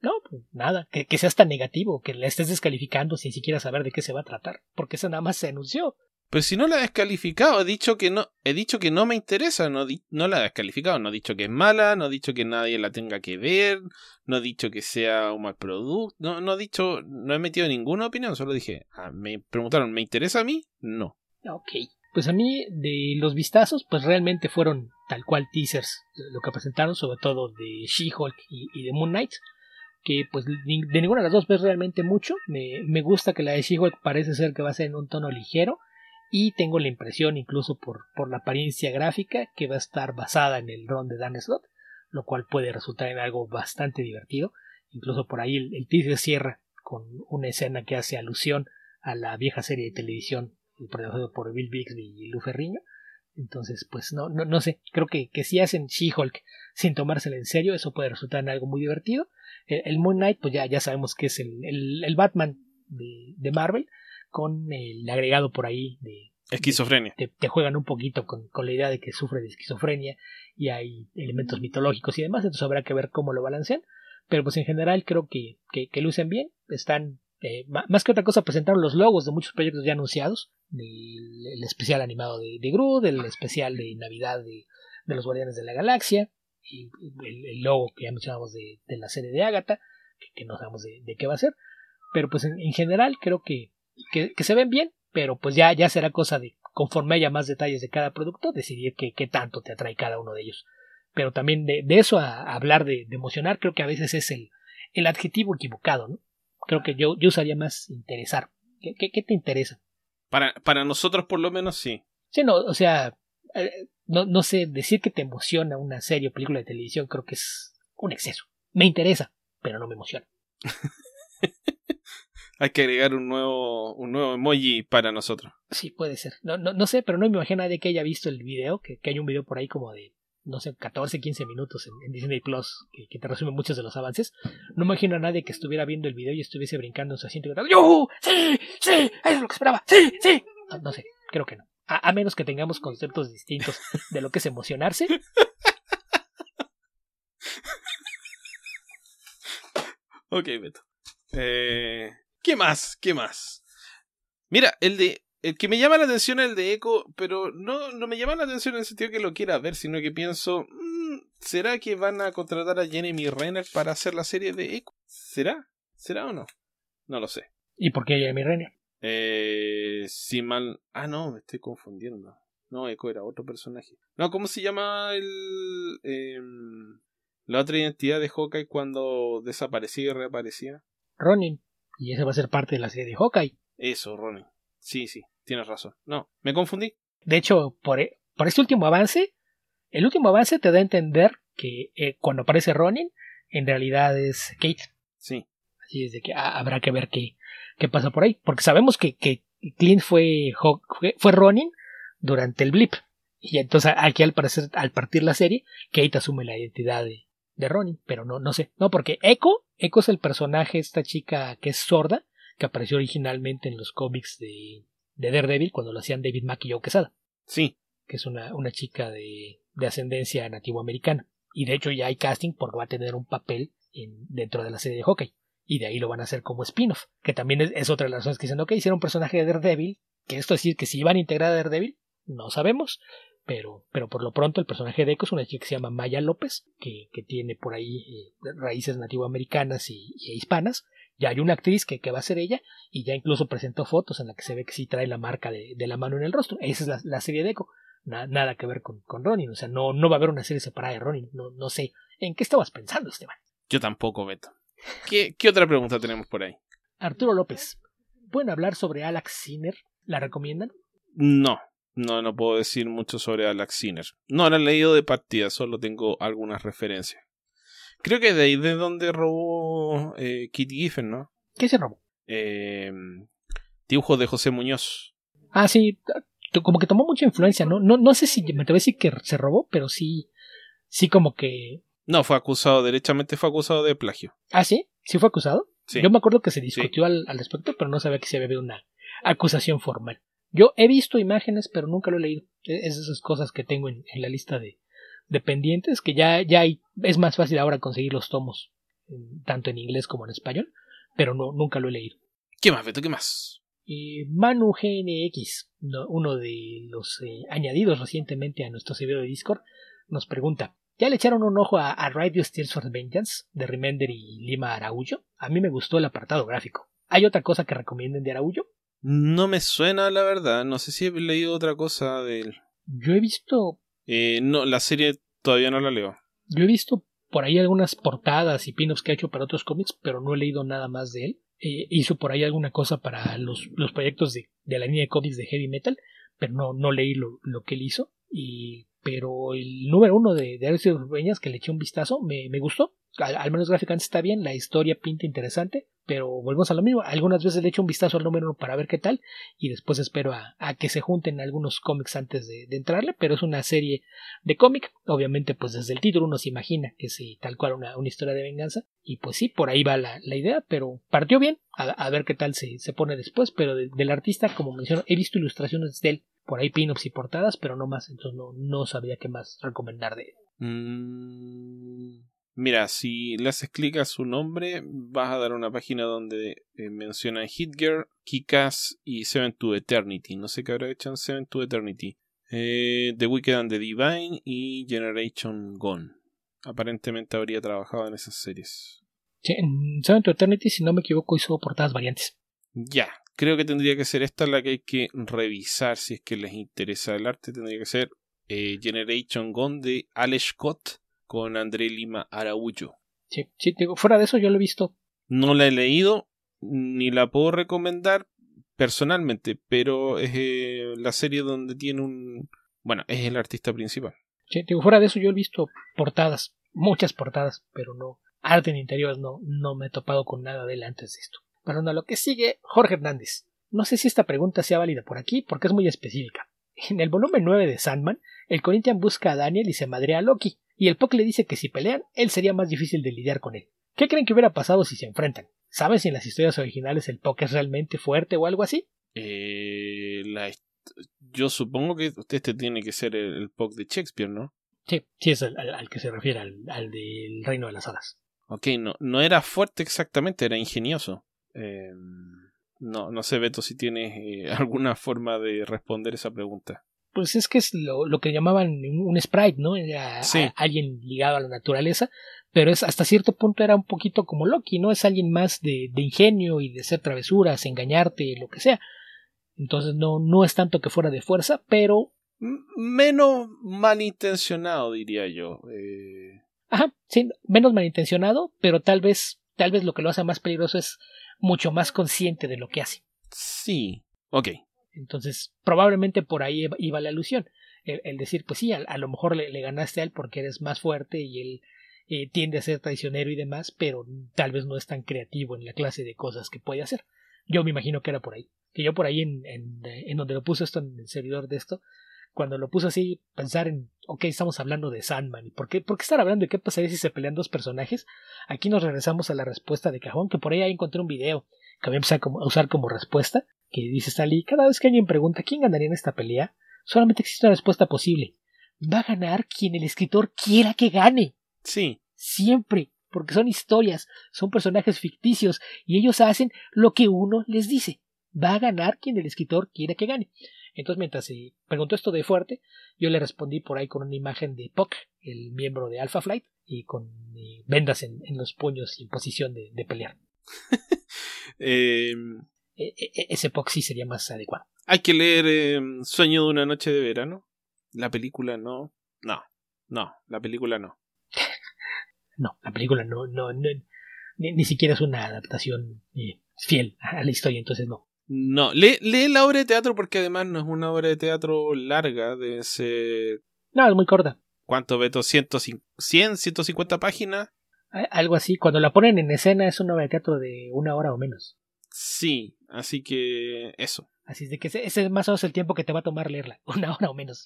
No, pues nada, que, que seas tan negativo, que la estés descalificando sin siquiera saber de qué se va a tratar, porque eso nada más se anunció. Pues si no la he descalificado, he dicho que no, he dicho que no me interesa, no, no la he descalificado, no he dicho que es mala, no he dicho que nadie la tenga que ver, no he dicho que sea un mal producto, no, no he dicho, no he metido ninguna opinión, solo dije, ah, me preguntaron, ¿me interesa a mí? No. Ok. Pues a mí, de los vistazos, pues realmente fueron tal cual teasers lo que presentaron, sobre todo de She-Hulk y, y, de Moon Knight, que pues de ninguna de las dos ves realmente mucho. Me, me gusta que la de She-Hulk parece ser que va a ser en un tono ligero, y tengo la impresión, incluso por, por la apariencia gráfica, que va a estar basada en el ron de Dan Slott, lo cual puede resultar en algo bastante divertido. Incluso por ahí el, el teaser cierra con una escena que hace alusión a la vieja serie de televisión producido por Bill Bixby y Lou Ferrigno. Entonces, pues no, no, no sé, creo que, que si hacen She-Hulk sin tomársela en serio, eso puede resultar en algo muy divertido. El, el Moon Knight, pues ya, ya sabemos que es el, el, el Batman de, de Marvel, con el agregado por ahí de esquizofrenia. Te, te juegan un poquito con, con, la idea de que sufre de esquizofrenia y hay elementos mitológicos y demás, entonces habrá que ver cómo lo balancean. Pero pues en general creo que, que, que lucen bien, están eh, más que otra cosa presentaron los logos de muchos proyectos ya anunciados, el, el especial animado de, de Groot, el especial de Navidad de, de los Guardianes de la Galaxia, y el, el logo que ya mencionamos de, de la serie de Agatha, que, que no sabemos de, de, qué va a ser, pero pues en, en general creo que que, que, se ven bien, pero pues ya, ya será cosa de, conforme haya más detalles de cada producto, decidir qué, qué tanto te atrae cada uno de ellos. Pero también de, de eso a, a hablar de, emocionar, creo que a veces es el, el adjetivo equivocado, ¿no? Creo que yo, yo usaría más interesar. ¿Qué, qué, qué te interesa? Para, para nosotros por lo menos sí. Sí, no, o sea, no, no sé, decir que te emociona una serie o película de televisión creo que es un exceso. Me interesa, pero no me emociona. Hay que agregar un nuevo, un nuevo emoji para nosotros. Sí, puede ser. No, no, no sé, pero no me imagino a nadie que haya visto el video, que, que hay un video por ahí como de, no sé, 14, 15 minutos en, en Disney Plus, que, que, te resume muchos de los avances. No me imagino a nadie que estuviera viendo el video y estuviese brincando en su asiento y gritando, ¡Yuhu! ¡Sí! ¡Sí! ¡Eso es lo que esperaba! ¡Sí! ¡Sí! No, no sé, creo que no. A, a, menos que tengamos conceptos distintos de lo que es emocionarse. ok, Beto. Eh, ¿Qué más? ¿Qué más? Mira, el de. El que me llama la atención es el de Echo, pero no, no me llama la atención en el sentido que lo quiera ver, sino que pienso, mmm, ¿será que van a contratar a Jeremy Renner para hacer la serie de Echo? ¿Será? ¿Será o no? No lo sé. ¿Y por qué Jeremy Renner? Eh, si mal... Ah, no, me estoy confundiendo. No, Echo era otro personaje. No, ¿cómo se llama el... Eh, la otra identidad de Hawkeye cuando desaparecía y reaparecía? Ronin. Y ese va a ser parte de la serie de Hawkeye. Eso, Ronin. Sí, sí, tienes razón. No, me confundí. De hecho, por, por este último avance, el último avance te da a entender que eh, cuando aparece Ronin, en realidad es Kate. Sí. Así es de que ah, habrá que ver qué, qué pasa por ahí. Porque sabemos que, que Clint fue, fue, fue Ronin durante el blip. Y entonces aquí al parecer, al partir la serie, Kate asume la identidad de, de Ronin, pero no, no sé. No, porque Echo, Echo es el personaje, esta chica que es sorda, que apareció originalmente en los cómics de, de Daredevil cuando lo hacían David Mack y Joe Quesada. Sí. Que es una, una chica de, de ascendencia nativoamericana. Y de hecho ya hay casting porque va a tener un papel en, dentro de la serie de hockey. Y de ahí lo van a hacer como spin-off. Que también es, es, otra de las razones que dicen, ok, hicieron un personaje de Daredevil. Que esto es decir que si iban a integrar a Daredevil, no sabemos. Pero, pero por lo pronto el personaje de Echo es una chica que se llama Maya López, que, que tiene por ahí eh, raíces nativoamericanas y, y hispanas. Ya hay una actriz que, que, va a ser ella y ya incluso presentó fotos en la que se ve que sí trae la marca de, de la mano en el rostro. Esa es la, la serie de Echo. Na, nada que ver con, con, Ronin. O sea, no, no va a haber una serie separada de Ronin. No, no sé. ¿En qué estabas pensando, Esteban? Yo tampoco, Beto. ¿Qué, ¿Qué otra pregunta tenemos por ahí? Arturo López. ¿Pueden hablar sobre Alex Sinner? ¿La recomiendan? No, no, no puedo decir mucho sobre Alex Sinner. No la he leído de partida, solo tengo algunas referencias. Creo que de ahí de donde robó eh, Kit Giffen, ¿no? ¿Qué se robó? Eh, dibujos de José Muñoz. Ah, sí, como que tomó mucha influencia, ¿no? No, no sé si me te voy a decir que se robó, pero sí, sí como que... No, fue acusado, derechamente fue acusado de plagio. Ah, sí, sí fue acusado. Sí. Yo me acuerdo que se discutió sí. al, al, respecto, pero no sabía que se había habido una acusación formal. Yo he visto imágenes, pero nunca lo he leído. Es esas cosas que tengo en, en la lista de, de, pendientes, que ya, ya hay, es más fácil ahora conseguir los tomos, tanto en inglés como en español, pero no, nunca lo he leído. ¿Qué más, Beto? ¿Qué más? Eh, Manu GNX, uno de los eh, añadidos recientemente a nuestro servidor de Discord, nos pregunta: ¿Ya le echaron un ojo a, a Radio Steers for Vengeance de Remender y Lima Araújo? A mí me gustó el apartado gráfico. ¿Hay otra cosa que recomienden de Araújo? No me suena, la verdad. No sé si he leído otra cosa de él. Yo he visto. Eh, no, la serie todavía no la leo. Yo he visto por ahí algunas portadas y pin-ups que ha hecho para otros cómics, pero no he leído nada más de él. Eh, hizo por ahí alguna cosa para los, los proyectos de, de, la línea de cómics de Heavy Metal, pero no, no leí lo, lo que él hizo. Y, pero el número uno de, de Alex Urbeñas, que le eché un vistazo, me, me gustó. Al, menos gráficamente está bien, la historia pinta interesante, pero volvemos a lo mismo. Algunas veces le echo un vistazo al número uno para ver qué tal, y después espero a, que se junten algunos cómics antes de, entrarle, pero es una serie de cómic. Obviamente, pues desde el título uno se imagina que es tal cual una, una historia de venganza, y pues sí, por ahí va la, la idea, pero partió bien, a, a, ver qué tal se, se pone después, pero de, del artista, como menciono, he visto ilustraciones de él, por ahí pin-ups y portadas, pero no más, entonces no, no sabía qué más recomendar de él. Mm. Mira, si le haces clic a su nombre, vas a dar una página donde eh, menciona Hitgirl, Kikas y Seven to Eternity. No sé qué habrá hecho en Seven to Eternity. Eh, the Wicked and the Divine y Generation Gone. Aparentemente habría trabajado en esas series. Sí, en Seven to Eternity, si no me equivoco, hizo portadas variantes. Ya, creo que tendría que ser esta la que hay que revisar si es que les interesa el arte. Tendría que ser eh, Generation Gone de Alex Scott con André Lima Araújo. Sí, sí, digo, fuera de eso yo lo he visto. No la he leído, ni la puedo recomendar, personalmente, pero es eh, la serie donde tiene un... Bueno, es el artista principal. Sí, digo, fuera de eso yo he visto portadas, muchas portadas, pero no, arte en interiores no, no me he topado con nada de él antes de esto. Pasando a lo que sigue, Jorge Hernández. No sé si esta pregunta sea válida por aquí porque es muy específica. En el volumen 9 de Sandman, el Corinthian busca a Daniel y se madrea a Loki, y el Puck le dice que si pelean, él sería más difícil de lidiar con él. ¿Qué creen que hubiera pasado si se enfrentan? ¿Sabes si en las historias originales el Puck es realmente fuerte o algo así? Eh, yo supongo que usted este tiene que ser el, el Puck de Shakespeare, ¿no? Sí, sí es al, que se refiere, al, al, del Reino de las Hadas. Ok, no, no era fuerte exactamente, era ingenioso. Eh, no, no sé, Beto, si tienes eh, alguna forma de responder esa pregunta. Pues es que es lo, lo que llamaban un sprite, ¿no? Era Sí. a- alguien ligado a la naturaleza, pero es hasta cierto punto era un poquito como Loki, ¿no? Es alguien más de, de ingenio y de hacer travesuras, engañarte, lo que sea. Entonces no, no es tanto que fuera de fuerza, pero menos malintencionado, diría yo. Eh, Ajá, sí, menos malintencionado, pero tal vez, tal vez lo que lo hace más peligroso es mucho más consciente de lo que hace. sí. Ok. Entonces, probablemente por ahí iba- la alusión. El, el decir, pues sí, a, a lo mejor le, le ganaste a él porque eres más fuerte y él eh, tiende a ser traicionero y demás, pero tal vez no es tan creativo en la clase de cosas que puede hacer. Yo me imagino que era por ahí. Que yo por ahí en, en, en donde lo puse esto, en el servidor de esto, cuando lo puse así, pensar en, ok, estamos hablando de Sandman, ¿y por qué, por qué estar hablando de qué pasaría si se pelean dos personajes? Aquí nos regresamos a la respuesta de cajón, que por ahí encontré un video que voy a empezar a usar como respuesta, que dice Stanley, cada vez que alguien pregunta quién ganaría en esta pelea, solamente existe una respuesta posible. Va a ganar quien el escritor quiera que gane. Sí. Siempre. Porque son historias, son personajes ficticios, y ellos hacen lo que uno les dice. Va a ganar quien el escritor quiera que gane. Entonces, mientras se preguntó esto de fuerte, yo le respondí por ahí con una imagen de Puck, el miembro de Alpha Flight, y con eh, vendas en, en los puños y en posición de, de pelear. Eh, E- e- ese Puck sí sería más adecuado. hay que leer eh, Sueño de una noche de verano. La película no. No. No, la película no. No, la película no, no, no ni, ni siquiera es una adaptación eh, fiel a la historia, entonces no. No, lee, lee la obra de teatro porque además no es una obra de teatro larga, debe ser... No, es muy corta. ¿Cuánto, Beto? ¿100, 100 150 páginas? Algo así. Cuando la ponen en escena es una obra de teatro de una hora o menos. Sí, así que eso. Así es de que ese es más o menos el tiempo que te va a tomar leerla. Una hora o menos.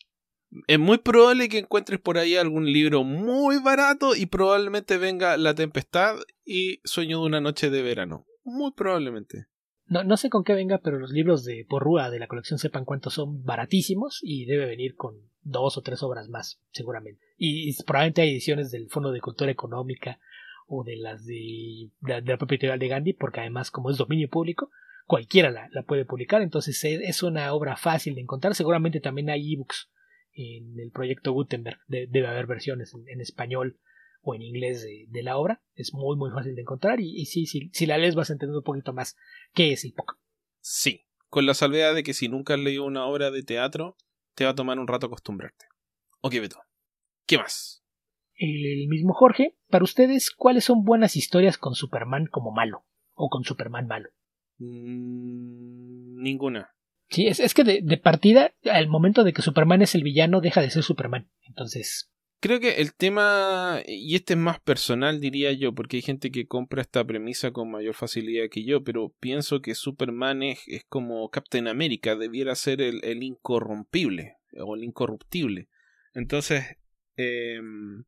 Es muy probable que encuentres por ahí algún libro muy barato y probablemente venga La Tempestad y Sueño de una noche de verano. Muy probablemente. No, no sé con qué venga, pero los libros de Porrúa de la colección sepan cuántos son baratísimos y debe venir con dos o tres obras más, seguramente. Y, probablemente hay ediciones del Fondo de Cultura Económica o de las de, la propia de Gandhi, porque además, como es dominio público, cualquiera la, puede publicar, entonces es, es una obra fácil de encontrar. Seguramente también hay ebooks en el proyecto Gutenberg, de- debe haber versiones en, en español o en inglés de, de la obra, es muy muy fácil de encontrar y, y sí, sí, si la lees vas a entender un poquito más qué es el POC. Sí, con la salvedad de que si nunca has leído una obra de teatro, te va a tomar un rato acostumbrarte. Ok, Beto. ¿Qué más? El mismo Jorge, para ustedes, ¿cuáles son buenas historias con Superman como malo? O con Superman malo. Mm, ninguna. Sí, es, es que de, de partida, al momento de que Superman es el villano, deja de ser Superman. Entonces, Creo que el tema, y este es más personal diría yo, porque hay gente que compra esta premisa con mayor facilidad que yo, pero pienso que Superman es, es como Captain America, debiera ser el, el incorrompible o el incorruptible. Entonces, em,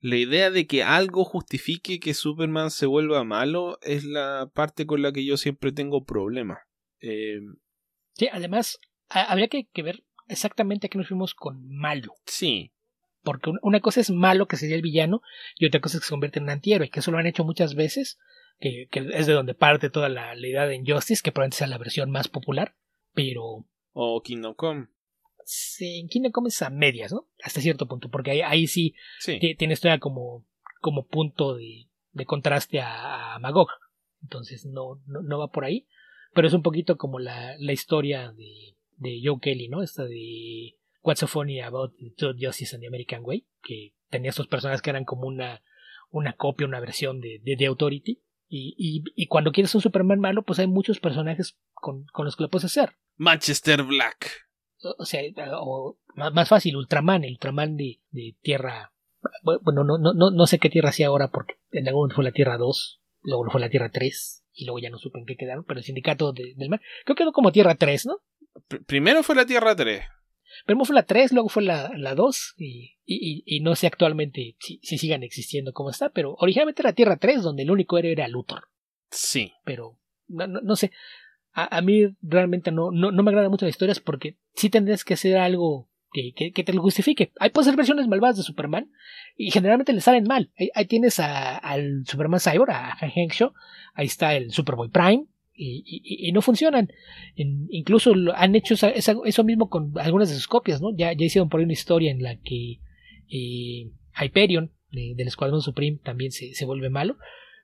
la idea de que algo justifique que Superman se vuelva malo es la parte con la que yo siempre tengo problemas. Em, sí, además, ha- habría que, que ver exactamente a qué nos fuimos con malo. sí, Porque un- una cosa es malo, que sería el villano, y otra cosa es que se convierte en un antihéroe, que eso lo han hecho muchas veces, que, que es de donde parte toda la, la idea de Injustice, que probablemente sea la versión más popular, pero o Kingdom Come. se, en Kingdom Come es a medias, ¿no? Hasta cierto punto, porque ahí, ahí sí Sí. ti- tiene esto ya como, como punto de, de contraste a, a Magog. Entonces no, no, no va por ahí. Pero es un poquito como la, la historia de, de Joe Kelly, ¿no? Esta de What's so funny about the Truth, Justice and the American Way, que tenía estos personajes que eran como una, una copia, una versión de, de The Authority, Y, y, cuando quieres un Superman malo, pues hay muchos personajes con, con los que lo puedes hacer. Manchester Black. O, sea, o, más fácil, Ultraman, el Ultraman de, de Tierra. Bueno, no, no, no, no sé qué Tierra hacía ahora, porque en algún momento fue la Tierra 2, luego fue la Tierra 3, y luego ya no supe en qué quedaron, pero el sindicato del mar, creo que quedó como Tierra 3, ¿no? primero fue la Tierra 3. Primero fue la 3, luego fue la, la 2 y, y, y, no sé actualmente si, si, sigan existiendo como está, pero originalmente era Tierra 3 donde el único héroe era Luthor. Sí. Pero no, no, sé, a, a, mí realmente no, no, no me agradan mucho las historias porque sí tendrías que hacer algo que, que, que, te lo justifique. Hay puede ser versiones malvadas de Superman y generalmente le salen mal. Ahí, ahí tienes a, al Superman Cyborg, a Hank Shaw, ahí está el Superboy Prime, y, y, no funcionan. incluso han hecho eso mismo con algunas de sus copias, ¿no? Ya, ya hicieron por ahí una historia en la que eh, Hyperion del Escuadrón Supreme también se, se, vuelve malo.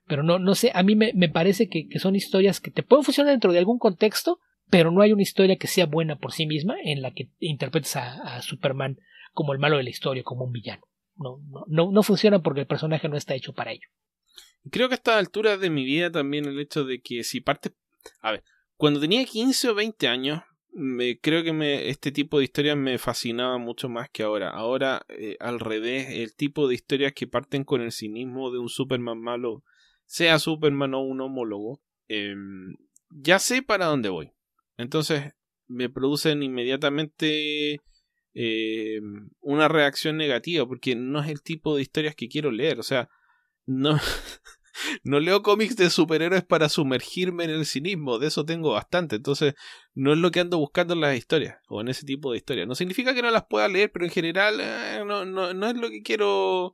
Pero no, no sé, a mí me, me parece que, son historias que te pueden funcionar dentro de algún contexto, pero no hay una historia que sea buena por sí misma en la que interpretes a, a Superman como el malo de la historia, como un villano. No, no, no, no funciona porque el personaje no está hecho para ello. Creo que a esta altura de mi vida también el hecho de que si partes a ver, cuando tenía 15 o 20 años, me, creo que me, este tipo de historias me fascinaba mucho más que ahora. Ahora, eh, al revés, el tipo de historias que parten con el cinismo de un Superman malo, sea Superman o un homólogo, em, ya sé para dónde voy. Entonces, me producen inmediatamente em, una reacción negativa, porque no es el tipo de historias que quiero leer. O sea, no, no leo cómics de superhéroes para sumergirme en el cinismo, de eso tengo bastante, entonces no es lo que ando buscando en las historias o en ese tipo de historias. No significa que no las pueda leer, pero en general eh, no, no, no, es lo que quiero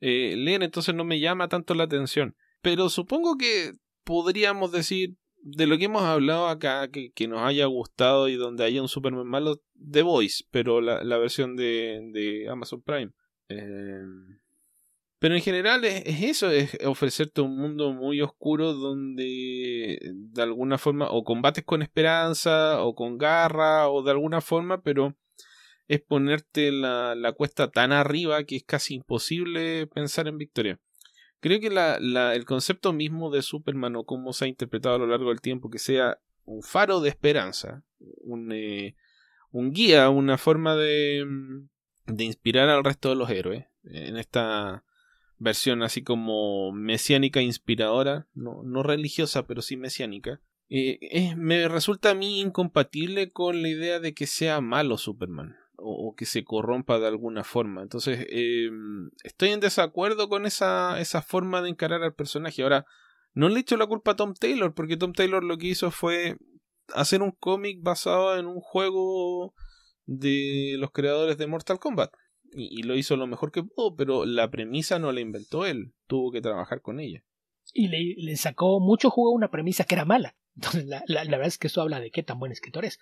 eh, leer, entonces no me llama tanto la atención. Pero supongo que podríamos decir de lo que hemos hablado acá, que, que nos haya gustado y donde haya un Superman malo, The Voice, pero la, la versión de, de Amazon Prime. Eh, pero en general es, eso, es ofrecerte un mundo muy oscuro donde de alguna forma o combates con esperanza o con garra o de alguna forma, pero es ponerte la, la cuesta tan arriba que es casi imposible pensar en victoria. Creo que la, la, el concepto mismo de Superman o cómo se ha interpretado a lo largo del tiempo, que sea un faro de esperanza, un, eh, un guía, una forma de, de inspirar al resto de los héroes en esta versión así como mesiánica inspiradora, no, no religiosa, pero sí mesiánica, eh, me resulta a mí incompatible con la idea de que sea malo Superman o, que se corrompa de alguna forma. Entonces, em, estoy en desacuerdo con esa, esa forma de encarar al personaje. Ahora, no le echo la culpa a Tom Taylor, porque Tom Taylor lo que hizo fue hacer un cómic basado en un juego de los creadores de Mortal Kombat y, lo hizo lo mejor que pudo, pero la premisa no la inventó él, tuvo que trabajar con ella. Y le, sacó mucho jugo a una premisa que era mala. Entonces, la, la, verdad es que eso habla de qué tan buen escritor es.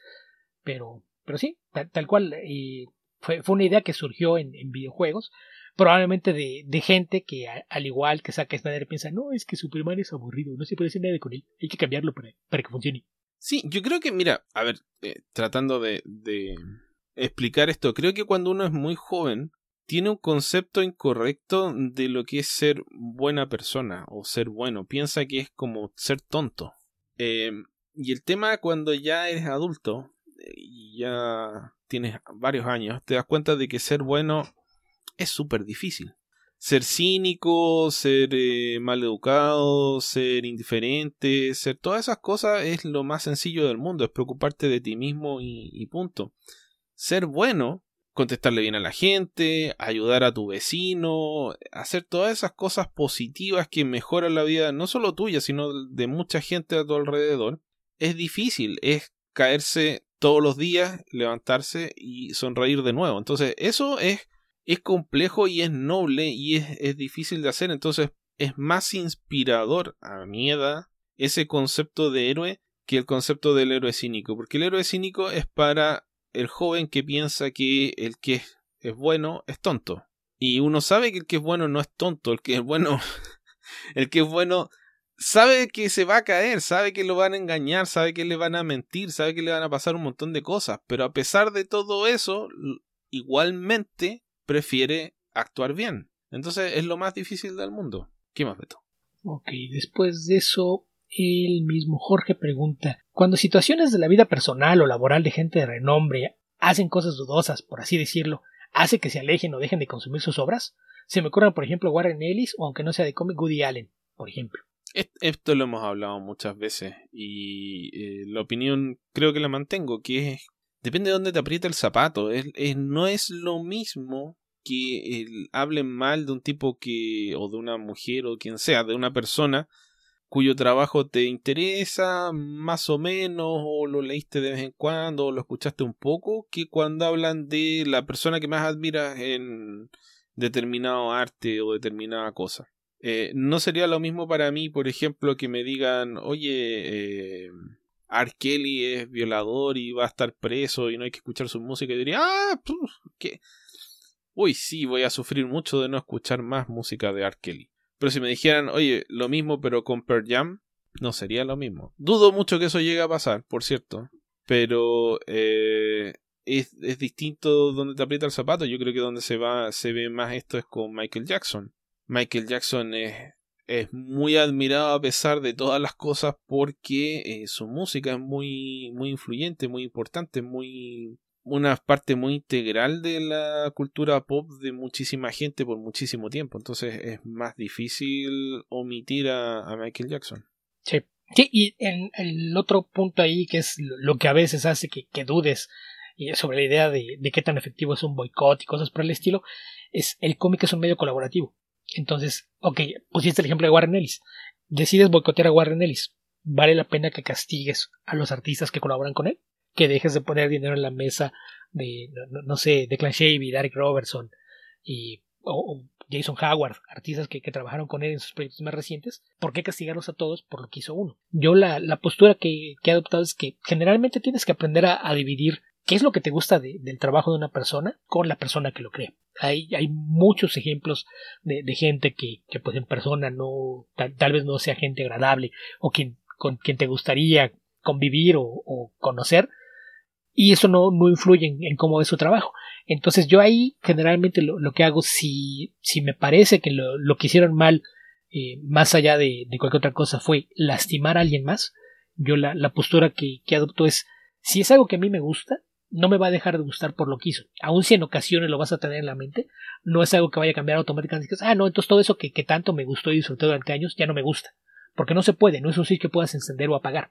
Pero, pero sí, tal, cual, y fue, fue una idea que surgió en, en videojuegos, probablemente de, de gente que, al igual que Zack Snyder, piensa, no, es que Superman es aburrido, no se puede hacer nada con él, hay que cambiarlo para, para que funcione. Sí, yo creo que, mira, a ver, eh, tratando de, de explicar esto. Creo que cuando uno es muy joven, tiene un concepto incorrecto de lo que es ser buena persona o ser bueno. Piensa que es como ser tonto. Eh, y el tema cuando ya eres adulto y ya tienes varios años, te das cuenta de que ser bueno es súper difícil. Ser cínico, ser eh, mal educado, ser indiferente, ser todas esas cosas es lo más sencillo del mundo, es preocuparte de ti mismo y punto ser bueno, contestarle bien a la gente, ayudar a tu vecino, hacer todas esas cosas positivas que mejoran la vida no solo tuya, sino de mucha gente a tu alrededor, es difícil, es caerse todos los días, levantarse y sonreír de nuevo. Entonces, eso es, es complejo y es noble y es, es difícil de hacer. Entonces, es más inspirador a mi edad ese concepto de héroe que el concepto del héroe cínico, porque el héroe cínico es para el joven que piensa que el que es bueno es tonto. Y uno sabe que el que es bueno no es tonto, el que es bueno, el que es bueno sabe que se va a caer, sabe que lo van a engañar, sabe que le van a mentir, sabe que le van a pasar un montón de cosas, pero a pesar de todo eso, igualmente prefiere actuar bien. Entonces es lo más difícil del mundo. ¿Qué más, Beto? Ok, después de eso, el mismo Jorge pregunta, cuando situaciones de la vida personal o laboral de gente de renombre hacen cosas dudosas, por así decirlo, hace que se alejen o dejen de consumir sus obras? Se me ocurren, por ejemplo, Warren Ellis o aunque no sea de cómic, Woody Allen, por ejemplo. Esto lo hemos hablado muchas veces y eh, la opinión creo que la mantengo, que es, depende de dónde te aprieta el zapato. no es lo mismo que hablen mal de un tipo que, o de una mujer o quien sea, de una persona cuyo trabajo te interesa más o menos, o lo leíste de vez en cuando, o lo escuchaste un poco, que cuando hablan de la persona que más admiras en determinado arte o determinada cosa. Eh, no sería lo mismo para mí, por ejemplo, que me digan, oye, eh, R. Kelly es violador y va a estar preso y no hay que escuchar su música. Y diría, ah, ¿qué? Uy, sí, voy a sufrir mucho de no escuchar más música de R. Kelly. Pero si me dijeran, oye, lo mismo pero con Pearl Jam, no sería lo mismo. Dudo mucho que eso llegue a pasar, por cierto. Pero eh, es, es, distinto donde te aprieta el zapato. Yo creo que donde se va, se ve más esto es con Michael Jackson. Michael Jackson es, es muy admirado a pesar de todas las cosas porque eh, su música es muy, muy influyente, muy importante, muy una parte muy integral de la cultura pop de muchísima gente por muchísimo tiempo. Entonces es más difícil omitir a, Michael Jackson. Sí. Sí, y el, otro punto ahí que es lo que a veces hace que, que dudes sobre la idea de, de, qué tan efectivo es un boicot y cosas por el estilo, es el cómic es un medio colaborativo. Entonces, ok, pusiste el ejemplo de Warren Ellis. Decides boicotear a Warren Ellis. ¿Vale la pena que castigues a los artistas que colaboran con él? Que dejes de poner dinero en la mesa de, no, sé, de Clan Shavy, Derek Robertson y o, Jason Howard, artistas que, trabajaron con él en sus proyectos más recientes, ¿por qué castigarlos a todos por lo que hizo uno? Yo la, la postura que, que, he adoptado es que generalmente tienes que aprender a, a dividir qué es lo que te gusta del trabajo de una persona con la persona que lo crea. Hay, hay muchos ejemplos de, gente que, que, pues en persona no, tal, vez no sea gente agradable o quien, con quien te gustaría convivir o, conocer y eso no, no influye en, cómo es su trabajo. Entonces yo ahí generalmente lo, que hago si, si me parece que lo, lo que hicieron mal eh, más allá de, de, cualquier otra cosa fue lastimar a alguien más, yo la, la postura que, que adopto es si es algo que a mí me gusta, no me va a dejar de gustar por lo que hizo. Aun si en ocasiones lo vas a tener en la mente, no es algo que vaya a cambiar automáticamente. Ah, no, entonces todo eso que, tanto me gustó y disfruté durante años ya no me gusta. Porque no se puede, no es un sitio que puedas encender o apagar.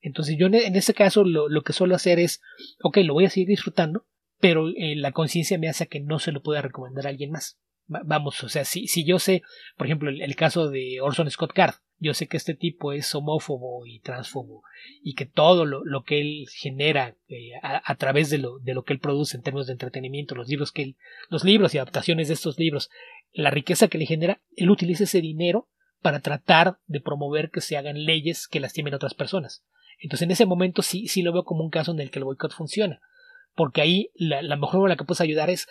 Entonces yo en ese caso lo, lo que suelo hacer es, ok, lo voy a seguir disfrutando, pero eh, la conciencia me hace que no se lo pueda recomendar a alguien más. vamos, o sea, si, si yo sé, por ejemplo, el, el caso de Orson Scott Card, yo sé que este tipo es homófobo y transfobo y que todo lo, lo que él genera eh, a, través de lo, de lo que él produce en términos de entretenimiento, los libros que él, los libros y adaptaciones de estos libros, la riqueza que le genera, él utiliza ese dinero para tratar de promover que se hagan leyes que lastimen a otras personas. Entonces en ese momento sí, sí lo veo como un caso en el que el boicot funciona, porque ahí la, mejor forma en la que puedes ayudar es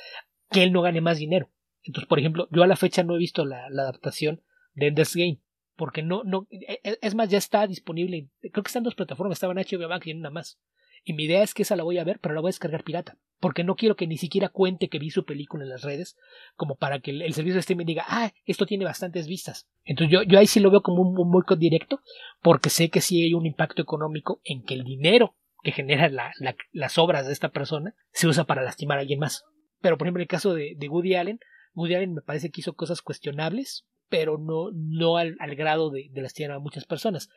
que él no gane más dinero. Entonces, por ejemplo, yo a la fecha no he visto la, la adaptación de Ender's Game porque no, no, e, e, es más, ya está disponible, creo que están dos plataformas, estaban HBO Max y en una más. Y mi idea es que esa la voy a ver, pero la voy a descargar pirata. Porque no quiero que ni siquiera cuente que vi su película en las redes, como para que el, servicio de streaming diga, ah, esto tiene bastantes vistas. Entonces yo, yo ahí sí lo veo como un, un directo, porque sé que sí hay un impacto económico en que el dinero que genera la, las obras de esta persona se usa para lastimar a alguien más. Pero por ejemplo, el caso de, de Woody Allen, Woody Allen me parece que hizo cosas cuestionables, pero no, no al, al grado de, de, lastimar a muchas personas.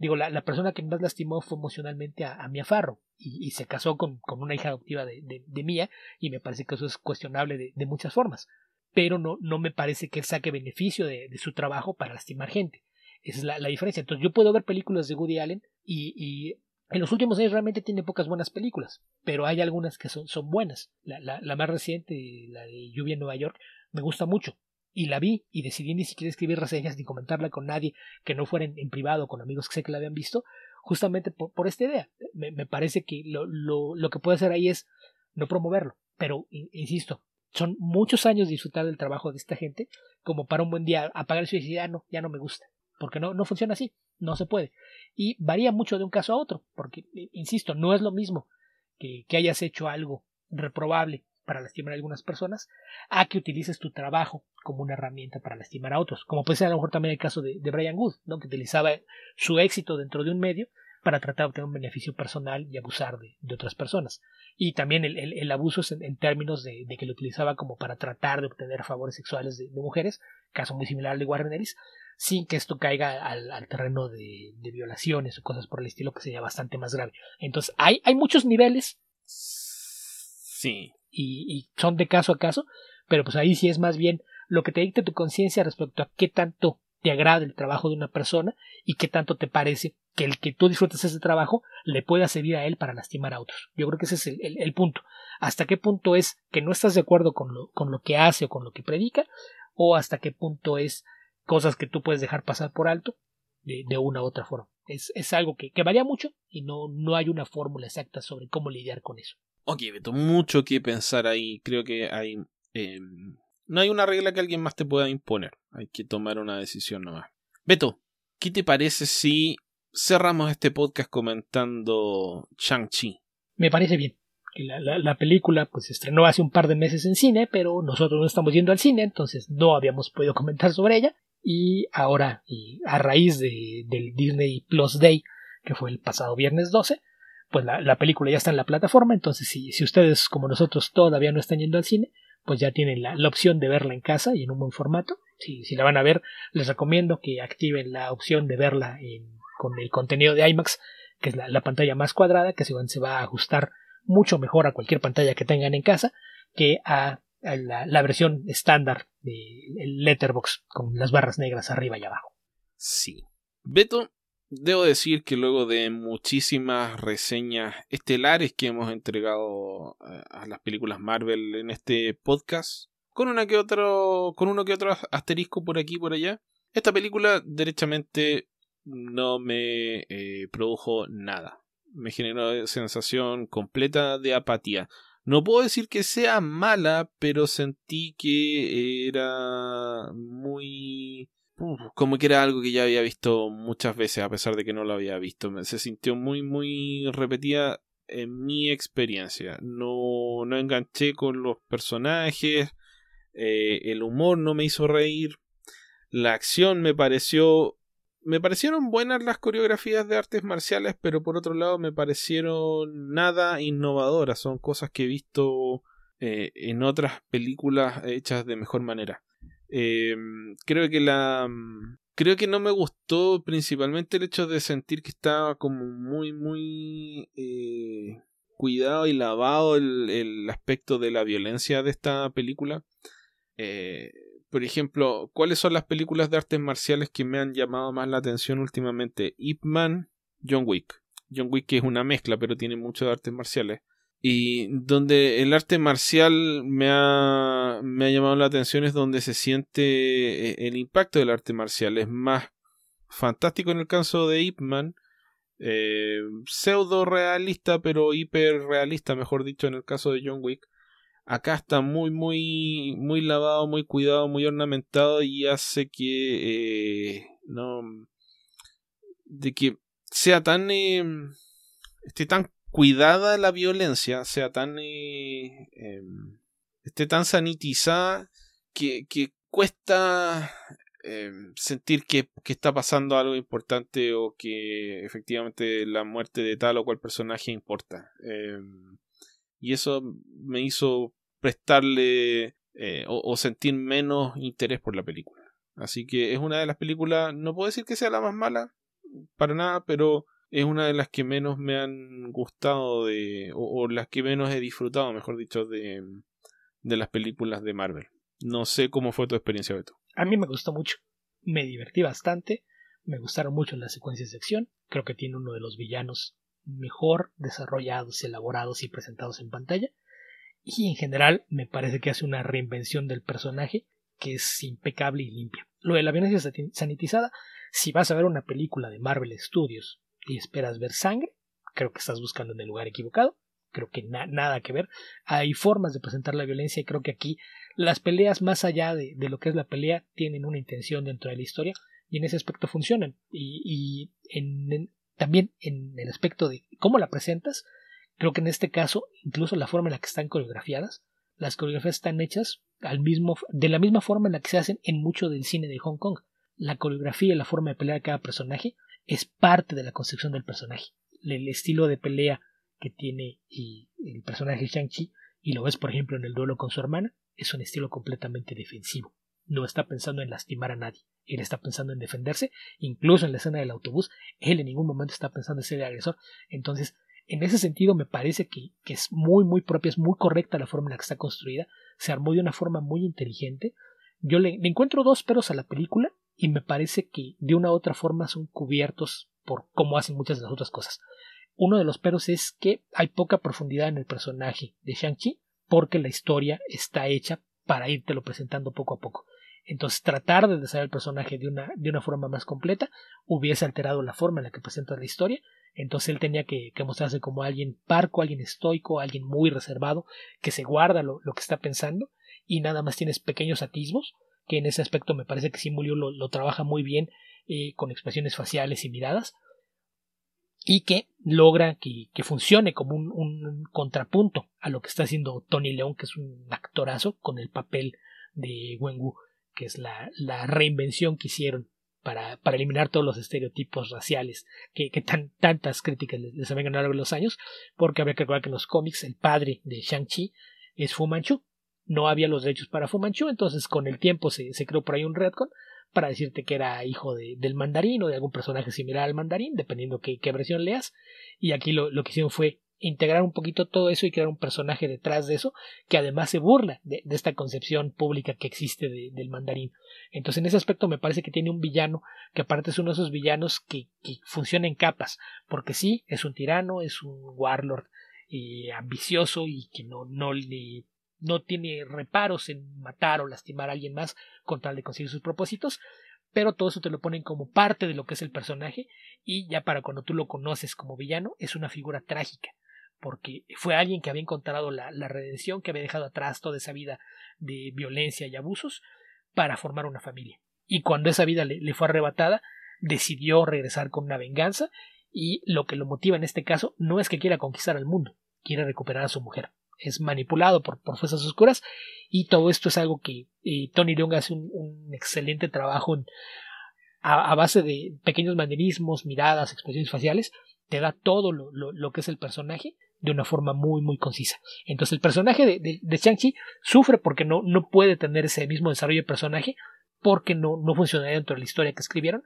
Digo, la, la, persona que más lastimó fue emocionalmente a, Mia Farro y, y se casó con, con, una hija adoptiva de, de, Mia y me parece que eso es cuestionable de, de muchas formas. Pero no, no me parece que él saque beneficio de, su trabajo para lastimar gente. Esa es la, la, diferencia. Entonces yo puedo ver películas de Woody Allen y, y en los últimos años realmente tiene pocas buenas películas, pero hay algunas que son, son buenas. La, la, la, más reciente, la de Lluvia en Nueva York, me gusta mucho y la vi y decidí ni siquiera escribir reseñas ni comentarla con nadie que no fuera en, privado con amigos que sé que la habían visto justamente por, esta idea. Me, parece que lo, lo, lo que puede hacer ahí es no promoverlo pero insisto son muchos años disfrutar del trabajo de esta gente como para un buen día apagar el y decir ah, no ya no me gusta porque no no funciona así no se puede. Y varía mucho de un caso a otro porque insisto no es lo mismo que hayas hecho algo reprobable para lastimar a algunas personas a que utilices tu trabajo como una herramienta para lastimar a otros. Como puede ser a lo mejor también el caso de, de Brian Wood, ¿no? que utilizaba su éxito dentro de un medio para tratar de obtener un beneficio personal y abusar de, de otras personas. Y también el, el, abuso en, en términos de, de, que lo utilizaba como para tratar de obtener favores sexuales de, mujeres, caso muy similar al de Warren Ellis, sin que esto caiga al, terreno de, de, violaciones o cosas por el estilo que sería bastante más grave. Entonces hay, hay muchos niveles. Sí. Y, y son de caso a caso, pero pues ahí sí es más bien lo que te dicte tu conciencia respecto a qué tanto te agrada el trabajo de una persona y qué tanto te parece que el que tú disfrutes ese trabajo le pueda servir a él para lastimar a otros. Yo creo que ese es el, punto. ¿Hasta qué punto es que no estás de acuerdo con lo, con lo que hace o con lo que predica? ¿O hasta qué punto es cosas que tú puedes dejar pasar por alto de, de una u otra forma? Es, es algo que, que, varía mucho y no, no hay una fórmula exacta sobre cómo lidiar con eso. Ok, Beto, mucho que pensar ahí. Creo que hay... Eh, no hay una regla que alguien más te pueda imponer. Hay que tomar una decisión nomás. Beto, ¿qué te parece si cerramos este podcast comentando Shang-Chi? Me parece bien. La, la, la, película pues estrenó hace un par de meses en cine, pero nosotros no estamos yendo al cine, entonces no habíamos podido comentar sobre ella. Y ahora, y a raíz de, del Disney Plus Day, que fue el pasado viernes 12, pues la, la película ya está en la plataforma, entonces si, ustedes como nosotros todavía no están yendo al cine, pues ya tienen la, opción de verla en casa y en un buen formato. Si, la van a ver, les recomiendo que activen la opción de verla con el contenido de IMAX, que es la, la pantalla más cuadrada, que se, se va a ajustar mucho mejor a cualquier pantalla que tengan en casa que a, la, versión estándar del Letterbox con las barras negras arriba y abajo. Sí. Beto, debo decir que luego de muchísimas reseñas estelares que hemos entregado a las películas Marvel en este podcast, con una que otro, con uno que otro asterisco por aquí y por allá, esta película derechamente no me eh, produjo nada. Me generó sensación completa de apatía. No puedo decir que sea mala, pero sentí que era muy como que era algo que ya había visto muchas veces, a pesar de que no lo había visto. Se sintió muy, muy repetida en mi experiencia. No, no enganché con los personajes, eh, el humor no me hizo reír, la acción me pareció... Me parecieron buenas las coreografías de artes marciales, pero por otro lado me parecieron nada innovadoras. Son cosas que he visto eh, en otras películas hechas de mejor manera. Eh, creo que la. Creo que no me gustó principalmente el hecho de sentir que estaba como muy, muy eh, cuidado y lavado el, el, aspecto de la violencia de esta película. Eh, por ejemplo, ¿cuáles son las películas de artes marciales que me han llamado más la atención últimamente? Ip Man, John Wick. John Wick es una mezcla, pero tiene mucho de artes marciales y donde el arte marcial me ha, me ha llamado la atención es donde se siente eh, el impacto del arte marcial. Es más fantástico en el caso de Ip Man, eh, pseudo realista, pero hiper realista, mejor dicho, en el caso de John Wick. Acá está muy, muy, muy lavado, muy cuidado, muy ornamentado y hace que eh, no de que sea tan eh, esté tan cuidada la violencia, sea tan eh, eh, esté tan sanitizada que, que cuesta eh, sentir que, que, está pasando algo importante o que efectivamente la muerte de tal o cual personaje importa. Em, y eso me hizo prestarle eh, o sentir menos interés por la película. Así que es una de las películas, no puedo decir que sea la más mala, para nada, pero es una de las que menos me han gustado de o, las que menos he disfrutado, mejor dicho, de, de las películas de Marvel. No sé cómo fue tu experiencia, Beto. A mí me gustó mucho. Me divertí bastante. Me gustaron mucho las secuencias de acción. Creo que tiene uno de los villanos mejor desarrollados, elaborados y presentados en pantalla. Y en general me parece que hace una reinvención del personaje que es impecable y limpia. Lo de la violencia sanitizada, si vas a ver una película de Marvel Studios y esperas ver sangre, creo que estás buscando en el lugar equivocado. Creo que na nada que ver. Hay formas de presentar la violencia y creo que aquí las peleas, más allá de, de, lo que es la pelea, tienen una intención dentro de la historia y en ese aspecto funcionan. Y, y en, también en el aspecto de cómo la presentas, creo que en este caso, incluso la forma en la que están coreografiadas, las coreografías están hechas al mismo, de la misma forma en la que se hacen en mucho del cine de Hong Kong. La coreografía y la forma de pelear de cada personaje es parte de la construcción del personaje. El estilo de pelea que tiene el personaje Shang-Chi, y lo ves por ejemplo en el duelo con su hermana, es un estilo completamente defensivo. No está pensando en lastimar a nadie. Él está pensando en defenderse. Incluso en la escena del autobús, él en ningún momento está pensando en ser el agresor. Entonces, en ese sentido, me parece que, que es muy, muy propia, es muy correcta la forma en la que está construida. Se armó de una forma muy inteligente. Yo le, le encuentro dos peros a la película y me parece que de una u otra forma son cubiertos por cómo hacen muchas de las otras cosas. Uno de los peros es que hay poca profundidad en el personaje de Shang-Chi porque la historia está hecha para írtelo presentando poco a poco. Entonces, tratar de desarrollar el personaje de una, de una forma más completa hubiese alterado la forma en la que presenta la historia. Entonces, él tenía que, mostrarse como alguien parco, alguien estoico, alguien muy reservado, que se guarda lo, que está pensando y nada más tienes pequeños atismos, que en ese aspecto me parece que Simulio lo, trabaja muy bien eh, con expresiones faciales y miradas y que logra que, que funcione como un, un, contrapunto a lo que está haciendo Tony León, que es un actorazo con el papel de Wenwu que es la, reinvención que hicieron para, para, eliminar todos los estereotipos raciales que, tan, tantas críticas les, habían ganado a los años, porque habría que recordar que en los cómics el padre de Shang-Chi es Fu Manchu, no había los derechos para Fu Manchu, entonces con el tiempo se, se creó por ahí un retcon para decirte que era hijo de, del mandarín o de algún personaje similar al mandarín, dependiendo qué, versión leas, y aquí lo, lo que hicieron fue integrar un poquito todo eso y crear un personaje detrás de eso que además se burla de, esta concepción pública que existe del mandarín. Entonces en ese aspecto me parece que tiene un villano que aparte es uno de esos villanos que, que funciona en capas, porque sí, es un tirano, es un warlord eh, ambicioso y que no, no le no tiene reparos en matar o lastimar a alguien más con tal de conseguir sus propósitos, pero todo eso te lo ponen como parte de lo que es el personaje y ya para cuando tú lo conoces como villano es una figura trágica porque fue alguien que había encontrado la, redención, que había dejado atrás toda esa vida de violencia y abusos para formar una familia. Y cuando esa vida le, fue arrebatada, decidió regresar con una venganza y lo que lo motiva en este caso no es que quiera conquistar al mundo, quiere recuperar a su mujer. Es manipulado por, fuerzas oscuras y todo esto es algo que eh, Tony Leung hace un, excelente trabajo a, base de pequeños manierismos, miradas, expresiones faciales, te da todo lo, lo que es el personaje de una forma muy muy concisa. Entonces el personaje de, de, Shang-Chi sufre porque no, no puede tener ese mismo desarrollo de personaje porque no, no funciona dentro de la historia que escribieron,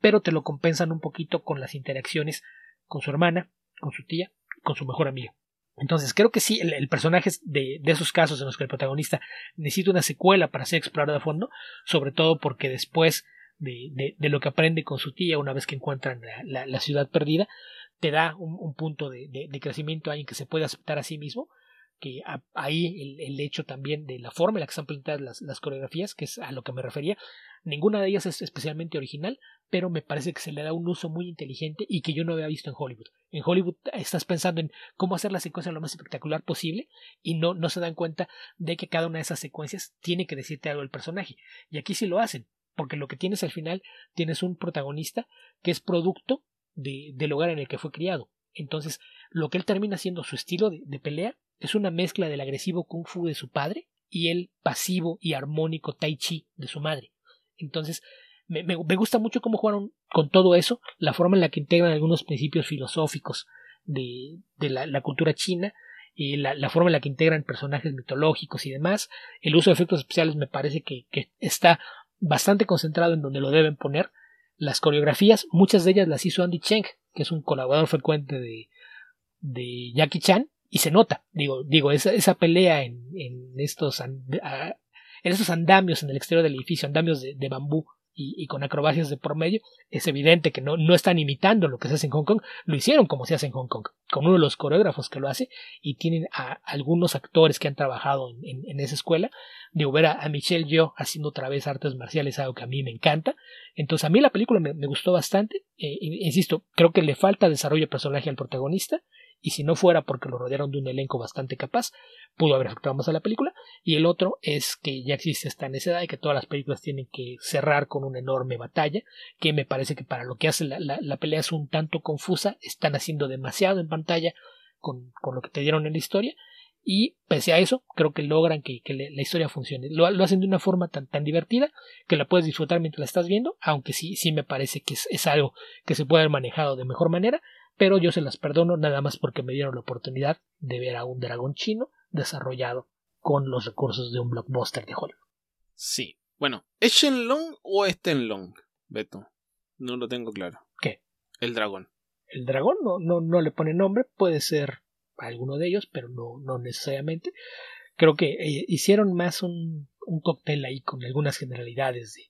pero te lo compensan un poquito con las interacciones con su hermana, con su tía, con su mejor amiga. Entonces creo que sí, el, personaje de, de, esos casos en los que el protagonista necesita una secuela para ser explorado a fondo, sobre todo porque después de, de, lo que aprende con su tía una vez que encuentran la, la ciudad perdida, te da un, punto de, de, crecimiento ahí en que se puede aceptar a sí mismo que ahí el, hecho también de la forma en la que están planteadas las, coreografías, que es a lo que me refería, ninguna de ellas es especialmente original, pero me parece que se le da un uso muy inteligente y que yo no había visto en Hollywood. En Hollywood estás pensando en cómo hacer la secuencia lo más espectacular posible y no, no se dan cuenta de que cada una de esas secuencias tiene que decirte algo del personaje. Y aquí sí lo hacen, porque lo que tienes al final, tienes un protagonista que es producto de, del hogar en el que fue criado. Entonces, lo que él termina siendo su estilo de, pelea es una mezcla del agresivo kung fu de su padre y el pasivo y armónico tai chi de su madre. Entonces, me, me, gusta mucho cómo jugaron con todo eso, la forma en la que integran algunos principios filosóficos de, de la, cultura china, y la, forma en la que integran personajes mitológicos y demás. El uso de efectos especiales me parece que, que está bastante concentrado en donde lo deben poner. Las coreografías, muchas de ellas las hizo Andy Cheng, que es un colaborador frecuente de, de Jackie Chan, y se nota, digo, digo, esa, esa pelea en, en estos en estos andamios en el exterior del edificio, andamios de, bambú y, con acrobacias de por medio, es evidente que no, no están imitando lo que se hace en Hong Kong, lo hicieron como se hace en Hong Kong, con uno de los coreógrafos que lo hace, y tienen a algunos actores que han trabajado en, en, esa escuela, de ver a, Michelle Yeoh haciendo otra vez artes marciales, algo que a mí me encanta, entonces a mí la película me, gustó bastante, eh, insisto, creo que le falta desarrollo de personaje al protagonista, y si no fuera porque lo rodearon de un elenco bastante capaz, pudo haber afectado más a la película. Y el otro es que ya existe esta necesidad y que todas las películas tienen que cerrar con una enorme batalla, que me parece que para lo que hace la, la, pelea es un tanto confusa, están haciendo demasiado en pantalla con, con lo que te dieron en la historia, y pese a eso, creo que logran que, la historia funcione. Lo, hacen de una forma tan, tan divertida que la puedes disfrutar mientras la estás viendo, aunque sí, sí me parece que es, algo que se puede haber manejado de mejor manera, pero yo se las perdono nada más porque me dieron la oportunidad de ver a un dragón chino desarrollado con los recursos de un blockbuster de Hollywood. Sí, bueno, ¿es Shenlong o es Tenlong, Beto? No lo tengo claro. ¿Qué? El dragón. El dragón no, no, no le pone nombre, puede ser alguno de ellos, pero no, no necesariamente. Creo que eh, hicieron más un, un, cóctel ahí con algunas generalidades de,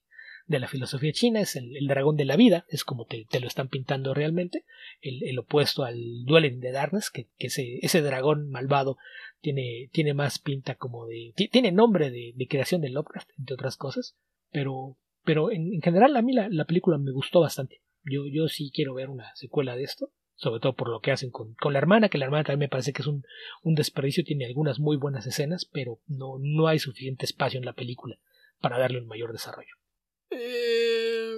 de la filosofía china. Es el, dragón de la vida, es como te, te lo están pintando realmente. El, el, opuesto al Duelen de Darkness, que, que ese, ese dragón malvado tiene, tiene más pinta como de. tiene nombre de, de, creación de Lovecraft, entre otras cosas. Pero, pero en, en general a mí la, la, película me gustó bastante. Yo, yo sí quiero ver una secuela de esto sobre todo por lo que hacen con, con, la hermana, que la hermana también me parece que es un, un, desperdicio, tiene algunas muy buenas escenas, pero no, no hay suficiente espacio en la película para darle un mayor desarrollo. Eh,